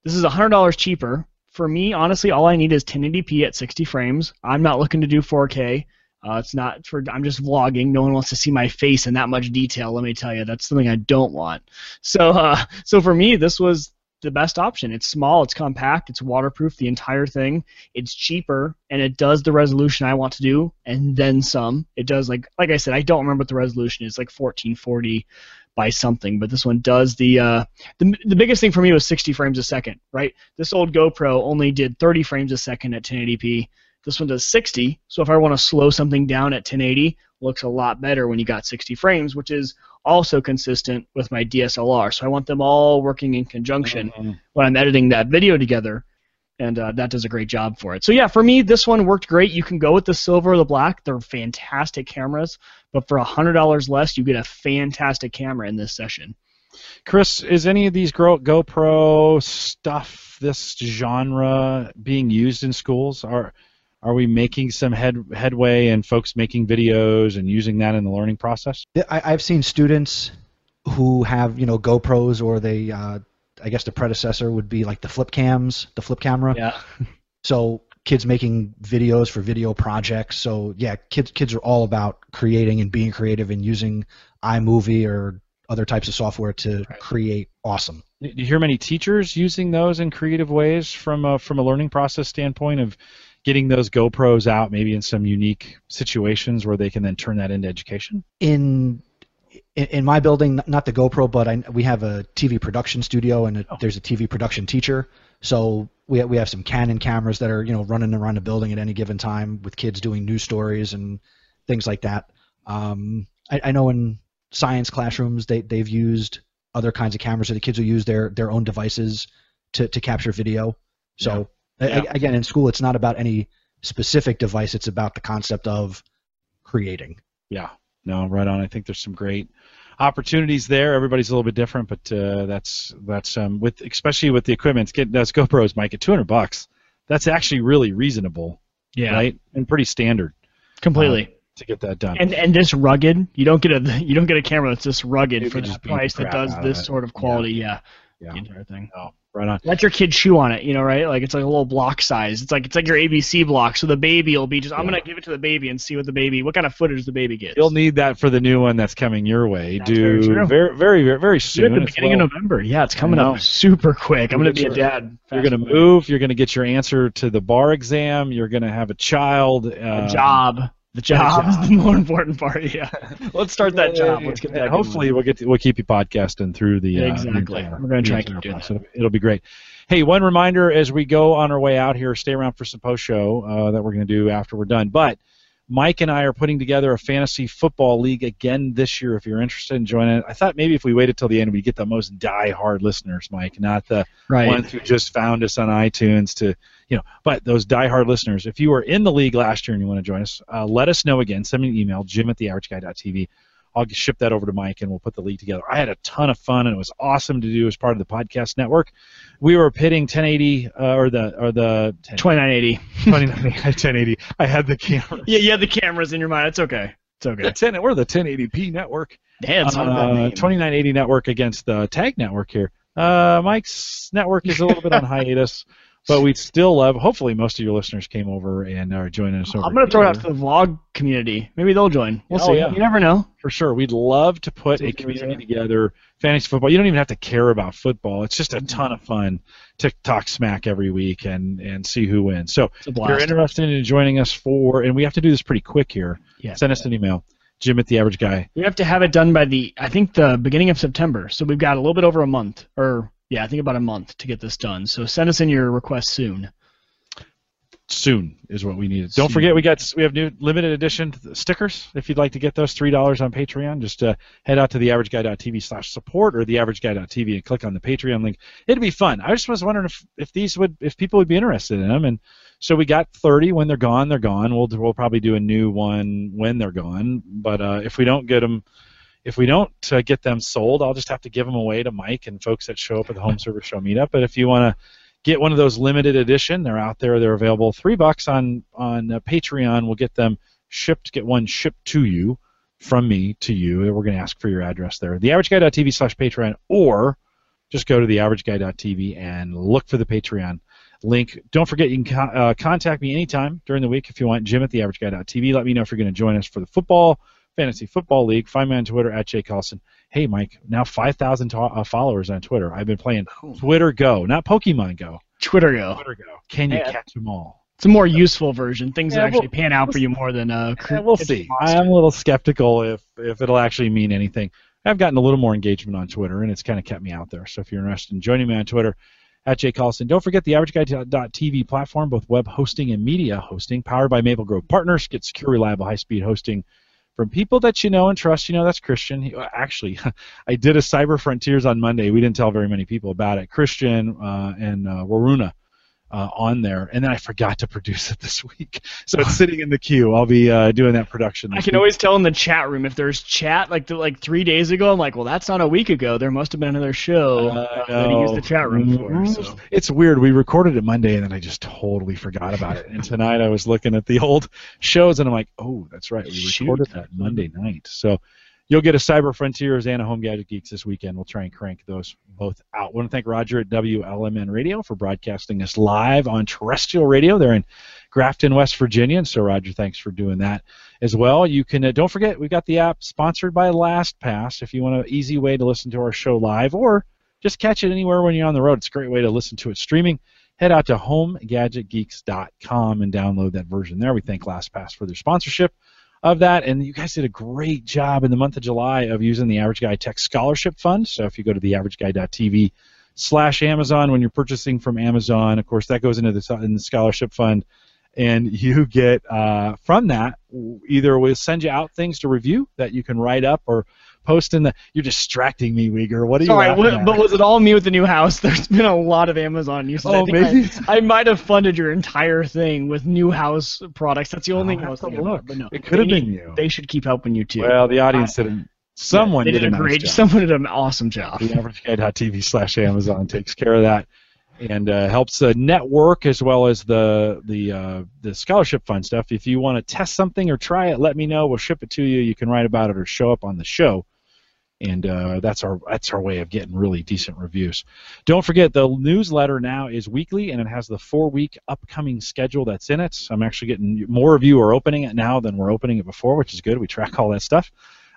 Speaker 2: this is hundred dollars cheaper. For me, honestly, all I need is 1080p at 60 frames. I'm not looking to do 4K. Uh, it's not for. I'm just vlogging. No one wants to see my face in that much detail. Let me tell you, that's something I don't want. So, uh, so for me, this was the best option. It's small, it's compact, it's waterproof, the entire thing. It's cheaper, and it does the resolution I want to do, and then some. It does like like I said, I don't remember what the resolution is, like 1440 by something, but this one does the uh, the the biggest thing for me was 60 frames a second, right? This old GoPro only did 30 frames a second at 1080p. This one does 60, so if I want to slow something down at 1080, looks a lot better when you got 60 frames, which is also consistent with my DSLR. So I want them all working in conjunction
Speaker 1: Mhm.
Speaker 2: when I'm editing that video together, and uh, that does a great job for it. So yeah, for me, this one worked great. You can go with the silver or the black; they're fantastic cameras. But for hundred dollars less, you get a fantastic camera in this session.
Speaker 1: Chris, is any of these GoPro stuff, this genre, being used in schools? Are are we making some head headway and folks making videos and using that in the learning process?
Speaker 3: I, I've seen students who have you know GoPros or they uh, I guess the predecessor would be like the flip cams, the flip camera.
Speaker 2: Yeah.
Speaker 3: So kids making videos for video projects. So yeah, kids kids are all about creating and being creative and using iMovie or other types of software to
Speaker 2: Right.
Speaker 3: create awesome.
Speaker 1: Do you hear many teachers using those in creative ways from a, from a learning process standpoint of getting those GoPros out maybe in some unique situations where they can then turn that into education?
Speaker 3: in in, my building, not the GoPro, but I, we have a TV production studio and a,
Speaker 1: Oh.
Speaker 3: there's a TV production teacher. So we ha- we have some Canon cameras that are you know running around the building at any given time with kids doing news stories and things like that. Um, I, I know in science classrooms they they've used other kinds of cameras, so the kids will use their their own devices to to capture video. So
Speaker 1: Yeah.
Speaker 3: a- again, in school, it's not about any specific device; it's about the concept of creating.
Speaker 1: Yeah, no, right on. I think there's some great opportunities there. Everybody's a little bit different, but uh, that's that's um, with especially with the equipment. It's Getting those GoPros, Mike, at 200 bucks. That's actually really reasonable,
Speaker 2: Yeah,
Speaker 1: right? And pretty standard
Speaker 2: completely.
Speaker 1: to get that done.
Speaker 2: and and this rugged, you don't get a you don't get a camera that's this rugged
Speaker 1: You
Speaker 2: for this
Speaker 1: the
Speaker 2: price that does this
Speaker 1: it.
Speaker 2: sort of quality. Yeah,
Speaker 1: yeah,
Speaker 2: the entire thing.
Speaker 1: oh, right on.
Speaker 2: Let your kid chew on it, you know, right? Like it's like a little block size. It's like it's like your ABC block. So the baby will be just. I'm gonna give it to the baby and see what the baby, what kind of footage the baby gets.
Speaker 1: You'll need that for the new one that's coming your way.
Speaker 2: That's very
Speaker 1: Do very, very, very, very soon.
Speaker 2: at the beginning
Speaker 1: well-
Speaker 2: of November. Yeah, it's coming up super quick. I'm gonna be a dad.
Speaker 1: You're going to move. You're going to get your answer to the bar exam. You're going to have a child.
Speaker 2: A
Speaker 1: uh,
Speaker 2: job. The job
Speaker 1: job.
Speaker 2: is the more important part. Yeah. Let's start that job. Let's get that.
Speaker 1: Hopefully we'll get to, we'll keep you podcasting through the uh,
Speaker 2: Exactly.
Speaker 1: entire-
Speaker 2: We're gonna try
Speaker 1: the
Speaker 2: and keep doing
Speaker 1: process. It'll, it'll be great. Hey, one reminder as we go on our way out here, stay around for some post show uh, that we're going to do after we're done. But Mike and I are putting together a fantasy football league again this year. If you're interested in joining it, I thought maybe if we waited till the end, we'd get the most die-hard listeners, Mike, not the
Speaker 2: right.
Speaker 1: ones who just found us on iTunes to, you know, but those die-hard listeners, if you were in the league last year and you want to join us, uh, let us know again. Send me an email, jim at theaverageguy.tv. I'll just ship that over to Mike and we'll put the league together. I had a ton of fun and it was awesome to do as part of the podcast network. We were pitting 1080 uh, or the or the 10,
Speaker 2: 2980.
Speaker 1: 29 1080. I had the camera.
Speaker 2: Yeah, you have the cameras in your mind. It's okay. It's okay.
Speaker 1: The 10, we're the 1080p network.
Speaker 2: Damn, it's not a bad
Speaker 1: Uh, 2980 network against the tag network here. Uh, Mike's network is a little bit on hiatus, but we'd still love. Hopefully, most of your listeners came over and are joining us over.
Speaker 2: I'm gonna throw it out to the vlog community. Maybe they'll join. We'll
Speaker 1: Oh,
Speaker 2: see.
Speaker 1: yeah.
Speaker 2: You never know.
Speaker 1: for sure. We'd love to put a community together, fantasy football. You don't even have to care about football. It's just a mm-hmm. ton of fun to talk smack every week and and see who wins. So if you're interested in joining us for, and we have to do this pretty quick here.
Speaker 2: Yeah.
Speaker 1: Send us an email, Jim at the Average Guy.
Speaker 2: We have to have it done by the I think the beginning of September. So we've got a little bit over a month, or yeah, I think about a month to get this done. So send us in your request soon.
Speaker 1: soon is what we need. Don't
Speaker 2: Soon.
Speaker 1: forget we got we have new limited edition stickers. If you'd like to get those, three dollars on Patreon. Just uh, head out to theaverageguy.tv slash support or theaverageguy.tv and click on the Patreon link. It'd be fun. I just was wondering if, if these would if people would be interested in them. And so we got 30. When they're gone, they're gone. We'll we'll probably do a new one when they're gone. But uh, if we don't get them. If we don't uh, get them sold, I'll just have to give them away to Mike and folks that show up at the Home Service Show meetup. But if you want to get one of those limited edition. They're out there. They're available. Three bucks on on uh, Patreon. We'll get them shipped. Get one shipped to you from me to you. We're going to ask for your address there. TheAverageGuy.tv slash Patreon, or just go to TheAverageGuy.tv and look for the Patreon link. Don't forget you can co- uh, contact me anytime during the week if you want. Jim at TheAverageGuy.tv. Let me know if you're going to join us for the football fantasy football league. Find me on Twitter at Jay Collison. Hey Mike, now 5,000 to- uh, followers on Twitter. I've been playing Twitter Go, not Pokemon Go.
Speaker 2: Twitter go.
Speaker 1: Twitter Go. Can you
Speaker 2: Yeah.
Speaker 1: catch them all?
Speaker 2: It's a more useful version. Things
Speaker 1: Yeah,
Speaker 2: that actually
Speaker 1: we'll-
Speaker 2: pan out
Speaker 1: we'll
Speaker 2: for you more than uh.
Speaker 1: Yeah, we'll see. I'm a little skeptical if if it'll actually mean anything. I've gotten a little more engagement on Twitter, and it's kind of kept me out there. So if you're interested in joining me on Twitter, at Jay Collison. Don't forget the AverageGuy.tv platform, both web hosting and media hosting, powered by Maple Grove Partners. Get secure, reliable, high-speed hosting from people that you know and trust. You know that's Christian. He- Actually, I did a Cyber Frontiers on Monday. We didn't tell very many people about it. Christian uh, and uh, Waruna uh, on there, and then I forgot to produce it this week, so it's sitting in the queue. I'll be uh, doing that production.
Speaker 2: I can
Speaker 1: week.
Speaker 2: always tell in the chat room if there's chat like the, like three days ago. I'm like, well, that's not a week ago. There must have been another show uh, that he used the chat room for. So.
Speaker 1: It's weird. We recorded it Monday, and then I just totally forgot about it. And tonight I was looking at the old shows, and I'm like, oh, that's right. We
Speaker 2: Shoot.
Speaker 1: recorded that Monday night. So You'll get a Cyber Frontiers and a Home Gadget Geeks this weekend. We'll try and crank those both out. I want to thank Roger at WLMN Radio for broadcasting us live on terrestrial radio. They're in Grafton, West Virginia, and so Roger, thanks for doing that as well. You can uh, don't forget we've got the app sponsored by LastPass if you want an easy way to listen to our show live or just catch it anywhere when you're on the road. It's a great way to listen to it streaming. Head out to homegadgetgeeks.com and download that version there. We thank LastPass for their sponsorship of that. And you guys did a great job in the month of July of using the Average Guy Tech Scholarship Fund. So if you go to theaverageguy.tv slash Amazon when you're purchasing from Amazon, of course, that goes into the, in the scholarship fund. And you get uh, from that either we'll send you out things to review that you can write up or post in the. You're distracting me, Uyghur. What are you?
Speaker 2: Sorry,
Speaker 1: laughing
Speaker 2: but was it all me with the new house? There's been a lot of Amazon usage.
Speaker 1: Oh,
Speaker 2: I
Speaker 1: maybe.
Speaker 2: I, I might have funded your entire thing with new house products. That's the only
Speaker 1: I'll
Speaker 2: thing I was thinking
Speaker 1: look.
Speaker 2: about. But no,
Speaker 1: It could have been
Speaker 2: need-
Speaker 1: you.
Speaker 2: They should keep helping you too.
Speaker 1: Well, the audience did. A, someone
Speaker 2: they did,
Speaker 1: a,
Speaker 2: a
Speaker 1: nice
Speaker 2: great.
Speaker 1: job.
Speaker 2: Someone did an awesome job.
Speaker 1: the averageguy.tv slash Amazon takes care of that and uh, helps the network as well as the the uh, the scholarship fund stuff. If you want to test something or try it, let me know. We'll ship it to you. You can write about it or show up on the show. And uh, that's our that's our way of getting really decent reviews. Don't forget the newsletter now is weekly and it has the four week upcoming schedule that's in it. I'm actually getting more of you are opening it now than we're opening it before, which is good. We track all that stuff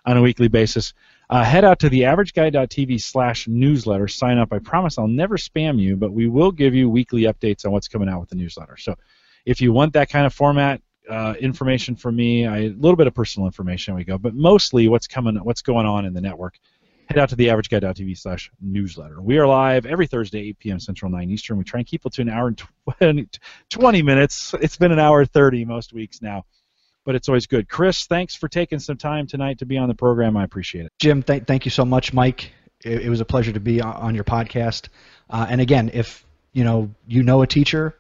Speaker 1: on a weekly basis. Uh, head out to theaverageguy.tv slash newsletter. Sign up. I promise I'll never spam you, but we will give you weekly updates on what's coming out with the newsletter. So if you want that kind of format, uh, information from me, a little bit of personal information we go, but mostly what's coming, what's going on in the network. Head out to theaverageguy.tv slash newsletter. We are live every Thursday, 8 p.m. Central, 9 Eastern. We try and keep it to an hour and 20, 20 minutes. It's been an hour 30 most weeks now, but it's always good. Chris, thanks for taking some time tonight to be on the program. I appreciate it.
Speaker 3: Jim, th- thank you so much, Mike. It, it was a pleasure to be on, on your podcast. Uh, and again, if you know you know a teacher,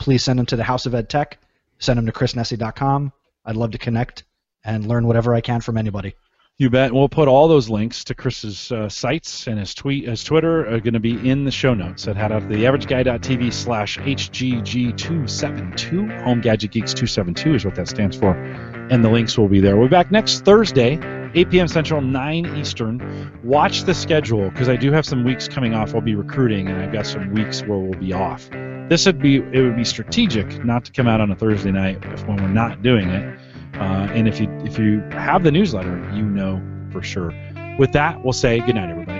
Speaker 3: please send them to the House of Ed Tech. Send them to chrisnesi.com. I'd love to connect and learn whatever I can from anybody.
Speaker 1: You bet. We'll put all those links to Chris's uh, sites and his tweet, his Twitter are going to be in the show notes. At head out to theaverageguy.tv slash HGG272. Home Gadget Geeks 272 is what that stands for. And the links will be there. We'll be back next Thursday, 8 p.m. Central, 9 Eastern. Watch the schedule because I do have some weeks coming off. I'll be recruiting, and I've got some weeks where we'll be off. This would be it would be strategic not to come out on a Thursday night if when we're not doing it. Uh, and if you if you have the newsletter, you know for sure. With that, we'll say good night, everybody.